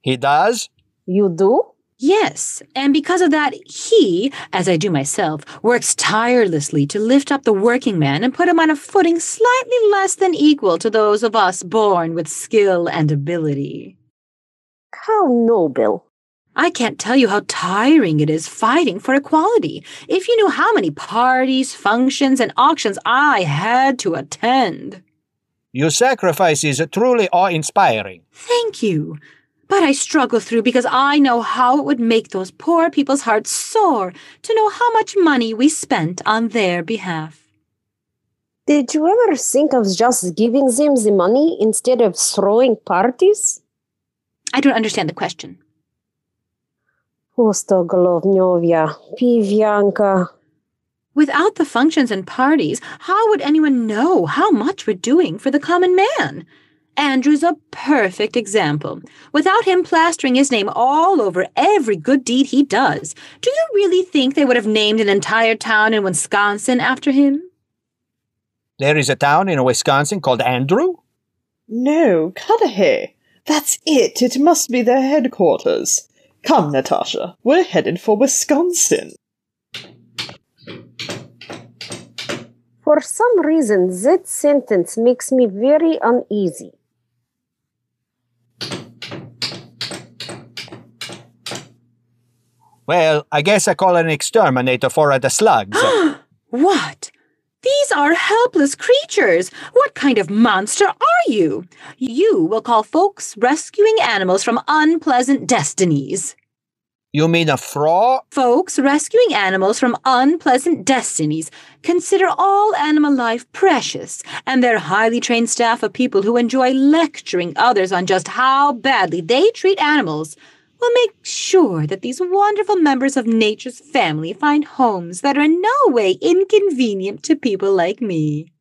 Speaker 1: He does?
Speaker 7: You do?
Speaker 11: Yes, and because of that, he, as I do myself, works tirelessly to lift up the working man and put him on a footing slightly less than equal to those of us born with skill and ability.
Speaker 7: How noble.
Speaker 11: I can't tell you how tiring it is fighting for equality. If you knew how many parties, functions, and auctions I had to attend.
Speaker 1: Your sacrifices truly are inspiring.
Speaker 11: Thank you. But I struggle through because I know how it would make those poor people's hearts sore to know how much money we spent on their behalf.
Speaker 7: Did you ever think of just giving them the money instead of throwing parties?
Speaker 11: I don't understand the question.
Speaker 7: Pivianka.
Speaker 11: Without the functions and parties, how would anyone know how much we're doing for the common man? Andrew's a perfect example. Without him plastering his name all over every good deed he does, do you really think they would have named an entire town in Wisconsin after him?
Speaker 1: There is a town in Wisconsin called Andrew?
Speaker 3: No, Cudahy. That's it. It must be their headquarters. Come, Natasha. We're headed for Wisconsin.
Speaker 7: For some reason, that sentence makes me very uneasy.
Speaker 1: Well, I guess I call an exterminator for the slugs.
Speaker 11: What? These are helpless creatures. What kind of monster are you? You will call folks rescuing animals from unpleasant destinies.
Speaker 1: you mean a fraud?
Speaker 11: Folks rescuing animals from unpleasant destinies consider all animal life precious, and their highly trained staff of people who enjoy lecturing others on just how badly they treat animals will make sure that these wonderful members of nature's family find homes that are in no way inconvenient to people like me.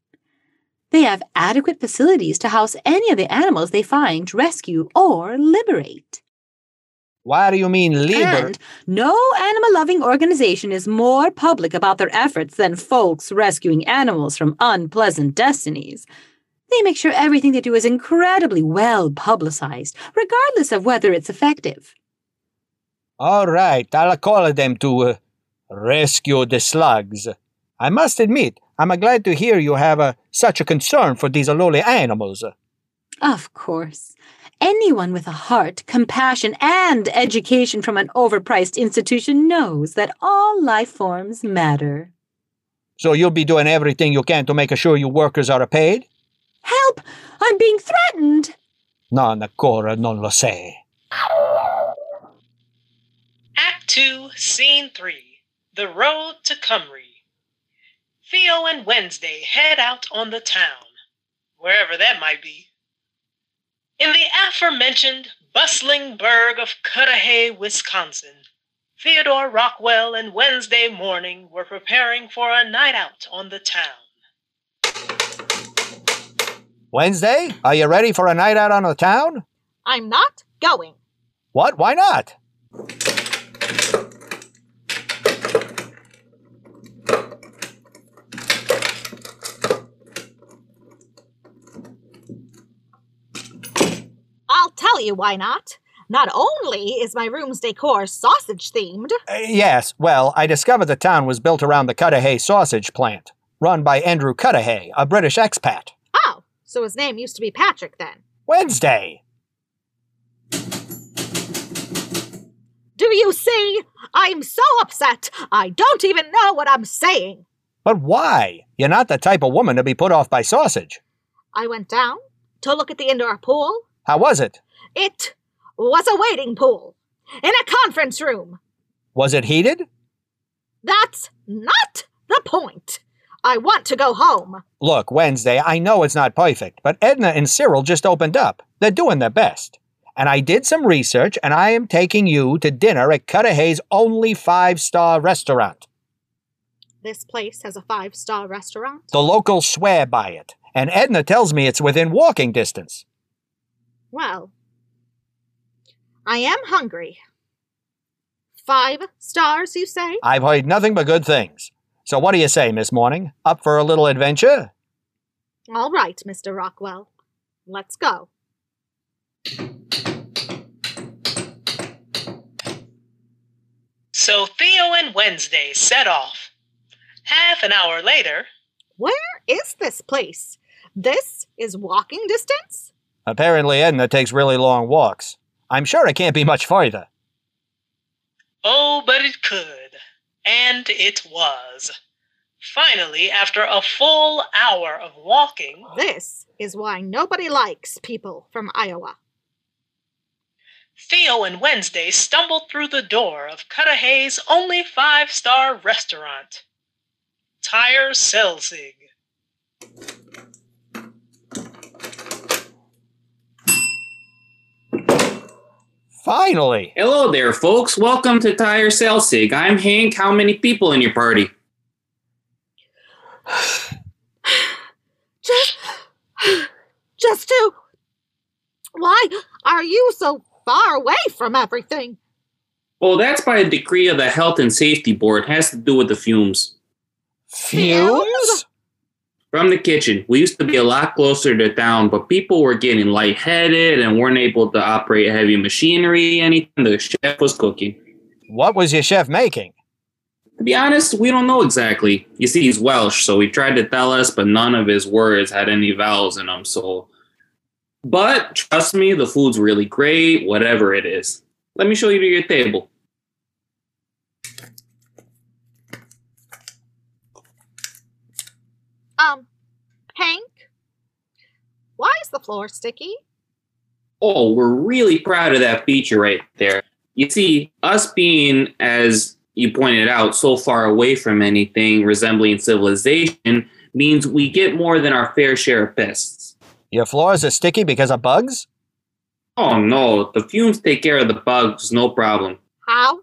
Speaker 11: They have adequate facilities to house any of the animals they find, rescue, or liberate.
Speaker 1: Why do you mean liber?
Speaker 11: And no animal loving organization is more public about their efforts than folks rescuing animals from unpleasant destinies. They make sure everything they do is incredibly well publicized, regardless of whether it's effective.
Speaker 1: All right, I'll call them to uh, rescue the slugs. I must admit, I'm glad to hear you have uh, such a concern for these lowly animals.
Speaker 11: Of course. Anyone with a heart, compassion, and education from an overpriced institution knows that all life forms matter.
Speaker 1: So you'll be doing everything you can to make sure your workers are paid?
Speaker 11: Help! I'm being threatened!
Speaker 1: No, ancora non lo sei.
Speaker 2: Act 2, Scene 3 The Road to Cymru. Theo and Wednesday head out on the town, wherever that might be. In the aforementioned bustling burg of Cudahy, Wisconsin, Theodore Rockwell and Wednesday Morning were preparing for a night out on the town.
Speaker 1: Wednesday, are you ready for a night out on the town?
Speaker 8: I'm not going.
Speaker 1: What? Why not?
Speaker 8: I'll tell you why not. Not only is my room's decor sausage themed,
Speaker 1: Uh, yes, well, I discovered the town was built around the Cudahy sausage plant, run by Andrew Cudahy, a British expat.
Speaker 8: oh, so his name used to be Patrick then.
Speaker 1: Wednesday!
Speaker 8: Do you see? I'm so upset. I don't even know what I'm saying.
Speaker 1: But why? You're not the type of woman to be put off by sausage.
Speaker 8: I went down to look at the indoor pool.
Speaker 1: How was it?
Speaker 8: It was a waiting pool in a conference room.
Speaker 1: Was it heated?
Speaker 8: That's not the point. I want to go home.
Speaker 1: Look, Wednesday, I know it's not perfect, but Edna and Cyril just opened up. They're doing their best. And I did some research, and I am taking you to dinner at Cudahy's only five star restaurant.
Speaker 8: This place has a five star restaurant.
Speaker 1: The locals swear by it, and Edna tells me it's within walking distance.
Speaker 8: Well, I am hungry. Five stars, you say?
Speaker 1: I've heard nothing but good things. So what do you say, Miss Morning? Up for a little adventure?
Speaker 8: All right, Mr. Rockwell. Let's go.
Speaker 2: So Theo and Wednesday set off. Half an hour later,
Speaker 8: Where is this place? This is walking distance?
Speaker 1: Apparently, Edna takes really long walks. I'm sure it can't be much farther.
Speaker 2: oh, but it could. And it was. Finally, after a full hour of walking,
Speaker 8: This is why nobody likes people from Iowa.
Speaker 2: Theo and Wednesday stumbled through the door of Cudahy's only five star restaurant, Tire Selsig.
Speaker 1: Finally!
Speaker 10: Hello there, folks. Welcome to Tire Selsig. I'm Hank. How many people in your party?
Speaker 8: Just, just to. Why are you so far away from everything?
Speaker 10: Well, that's by a decree of the Health and Safety Board. It has to do with the fumes.
Speaker 1: Fumes?
Speaker 10: From the kitchen. We used to be a lot closer to town, but people were getting lightheaded and weren't able to operate heavy machinery. Anything the chef was cooking.
Speaker 1: What was your chef making?
Speaker 10: To be honest, we don't know exactly. You see, he's Welsh, so he tried to tell us, but none of his words had any vowels in them. So, but trust me, the food's really great, whatever it is. Let me show you to your table.
Speaker 8: Um, Hank, why is the floor sticky?
Speaker 10: Oh, we're really proud of that feature right there. You see, us being, as you pointed out, so far away from anything resembling civilization means we get more than our fair share of pests.
Speaker 1: Your floors are sticky because of bugs?
Speaker 10: Oh no, the fumes take care of the bugs, no problem.
Speaker 8: How?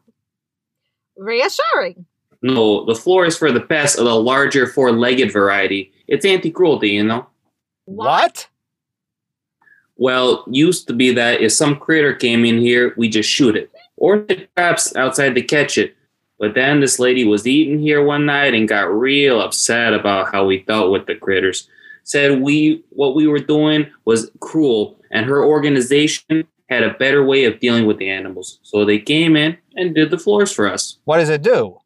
Speaker 8: Reassuring.
Speaker 10: No, the floor is for the pests of the larger four legged variety. It's anti cruelty, you know?
Speaker 1: What?
Speaker 10: Well, used to be that if some critter came in here, we just shoot it. Or set traps outside to catch it. But then this lady was eating here one night and got real upset about how we dealt with the critters. Said we what we were doing was cruel and her organization had a better way of dealing with the animals. So they came in and did the floors for us.
Speaker 1: What does it do?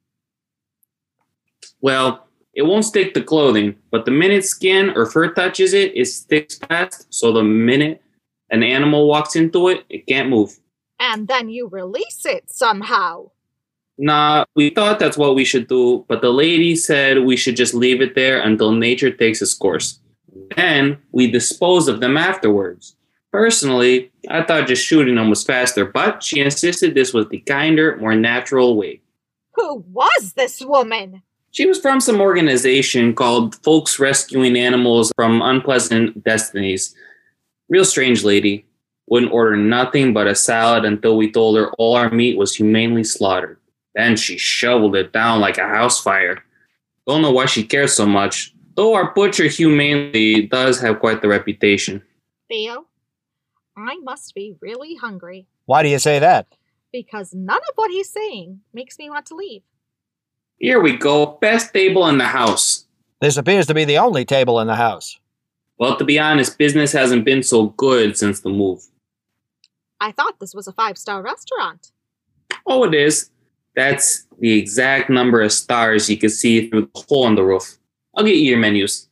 Speaker 10: Well, it won't stick to clothing, but the minute skin or fur touches it, it sticks fast. So the minute an animal walks into it, it can't move.
Speaker 8: And then you release it somehow.
Speaker 10: Nah, we thought that's what we should do, but the lady said we should just leave it there until nature takes its course. Then we dispose of them afterwards. Personally, I thought just shooting them was faster, but she insisted this was the kinder, more natural way.
Speaker 8: Who was this woman?
Speaker 10: She was from some organization called Folks Rescuing Animals from Unpleasant Destinies. Real strange lady. Wouldn't order nothing but a salad until we told her all our meat was humanely slaughtered. Then she shoveled it down like a house fire. Don't know why she cares so much, though our butcher humanely does have quite the reputation.
Speaker 8: Theo, I must be really hungry
Speaker 1: Why do you say that?
Speaker 8: because none of what he's saying makes me want to leave.
Speaker 10: Here we go, best table in the house.
Speaker 1: This appears to be the only table in the house.
Speaker 10: Well, to be honest, business hasn't been so good since the move.
Speaker 8: I thought this was a five star restaurant.
Speaker 10: Oh, it is. That's the exact number of stars you can see through the hole in the roof. I'll get you your menus.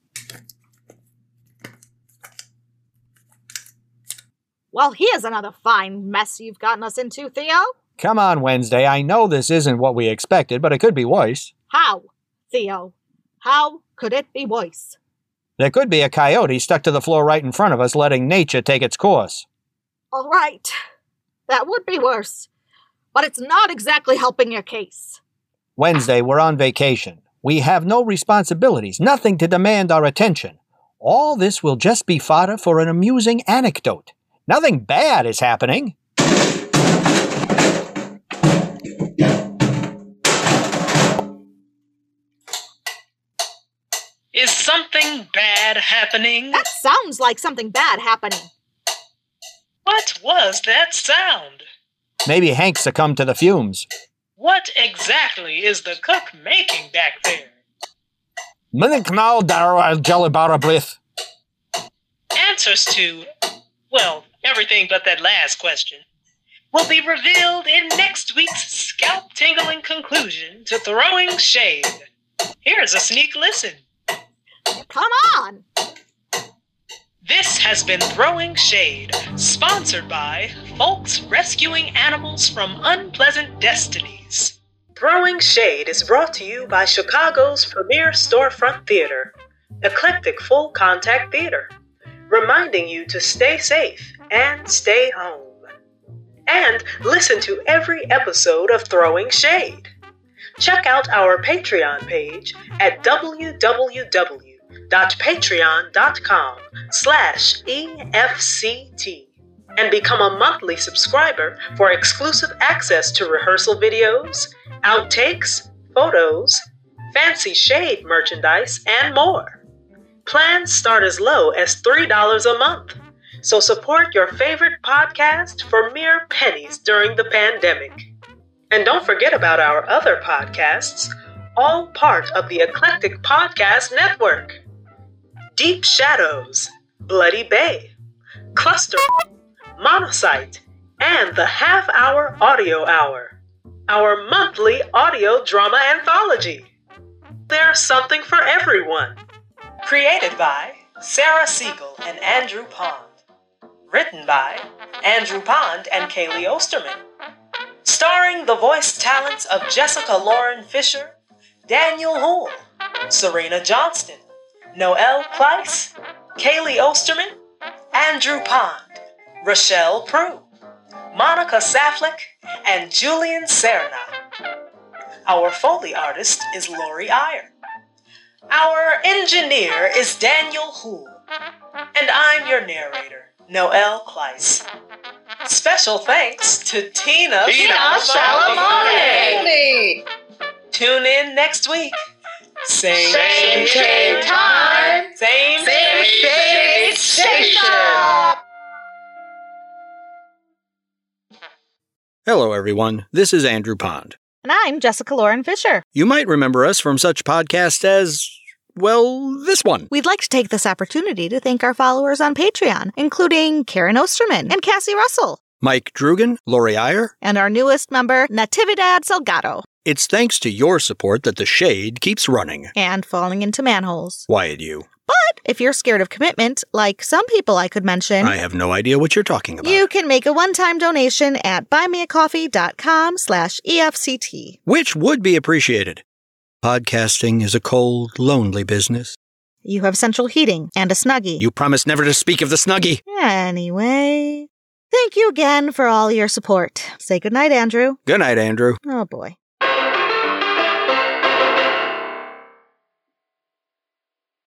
Speaker 8: Well, here's another fine mess you've gotten us into, Theo.
Speaker 1: Come on, Wednesday. I know this isn't what we expected, but it could be worse.
Speaker 8: How, Theo? How could it be worse?
Speaker 1: There could be a coyote stuck to the floor right in front of us, letting nature take its course.
Speaker 8: All right, that would be worse. But it's not exactly helping your case.
Speaker 1: Wednesday, we're on vacation. We have no responsibilities, nothing to demand our attention. All this will just be fodder for an amusing anecdote. Nothing bad is happening.
Speaker 2: Bad happening?
Speaker 8: That sounds like something bad happening.
Speaker 2: What was that sound?
Speaker 1: Maybe Hank succumbed to the fumes.
Speaker 2: What exactly is the cook making back there?
Speaker 1: Minnick now, Darrell Jellybarrablith.
Speaker 2: Answers to, well, everything but that last question will be revealed in next week's scalp tingling conclusion to Throwing Shade. Here's a sneak listen.
Speaker 8: Come on!
Speaker 2: This has been Throwing Shade, sponsored by Folks Rescuing Animals from Unpleasant Destinies. Throwing Shade is brought to you by Chicago's premier storefront theater, Eclectic Full Contact Theater, reminding you to stay safe and stay home. And listen to every episode of Throwing Shade. Check out our Patreon page at www.patreon.com slash EFCT and become a monthly subscriber for exclusive access to rehearsal videos, outtakes, photos, fancy shade merchandise, and more. Plans start as low as $3 a month, so support your favorite podcast for mere pennies during the pandemic. And don't forget about our other podcasts, all part of the Eclectic Podcast Network. Deep Shadows, Bloody Bay, Cluster, Monocyte, and the Half Hour Audio Hour, our monthly audio drama anthology. There's something for everyone. Created by Sarah Siegel and Andrew Pond. Written by Andrew Pond and Kaylee Osterman. Starring the voice talents of Jessica Lauren Fisher, Daniel Houle, Serena Johnston, Noel Kleiss, Kaylee Osterman, Andrew Pond, Rochelle Prue, Monica Saflick, and Julian Serna. Our Foley artist is Lori Iyer. Our engineer is Daniel Houle. And I'm your narrator, Noel Kleiss. Special thanks to Tina,
Speaker 21: Tina Shalamone.
Speaker 2: Tune in next week. Same,
Speaker 21: Same, same time.
Speaker 2: Same,
Speaker 21: Same, same station.
Speaker 1: Hello, everyone. This is Andrew Pond.
Speaker 8: And I'm Jessica Lauren Fisher.
Speaker 1: You might remember us from such podcasts as, well, this one.
Speaker 8: We'd like to take this opportunity to thank our followers on Patreon, including Karen Osterman and Cassie Russell,
Speaker 1: Mike Drugan, Lori Iyer.
Speaker 8: and our newest member, Natividad Salgado,
Speaker 1: It's thanks to your support that the shade keeps running.
Speaker 8: and falling into manholes.
Speaker 1: Wyatt, you.
Speaker 8: But if you're scared of commitment, like some people I could mention,
Speaker 1: I have no idea what you're talking about.
Speaker 8: you can make a one-time donation at buymeacoffee.com slash EFCT.
Speaker 1: Which would be appreciated. Podcasting is a cold, lonely business.
Speaker 8: You have central heating and a snuggie.
Speaker 1: You promised never to speak of the snuggie.
Speaker 8: Anyway, thank you again for all your support. Say goodnight, Andrew.
Speaker 1: Good night, Andrew.
Speaker 8: Oh boy.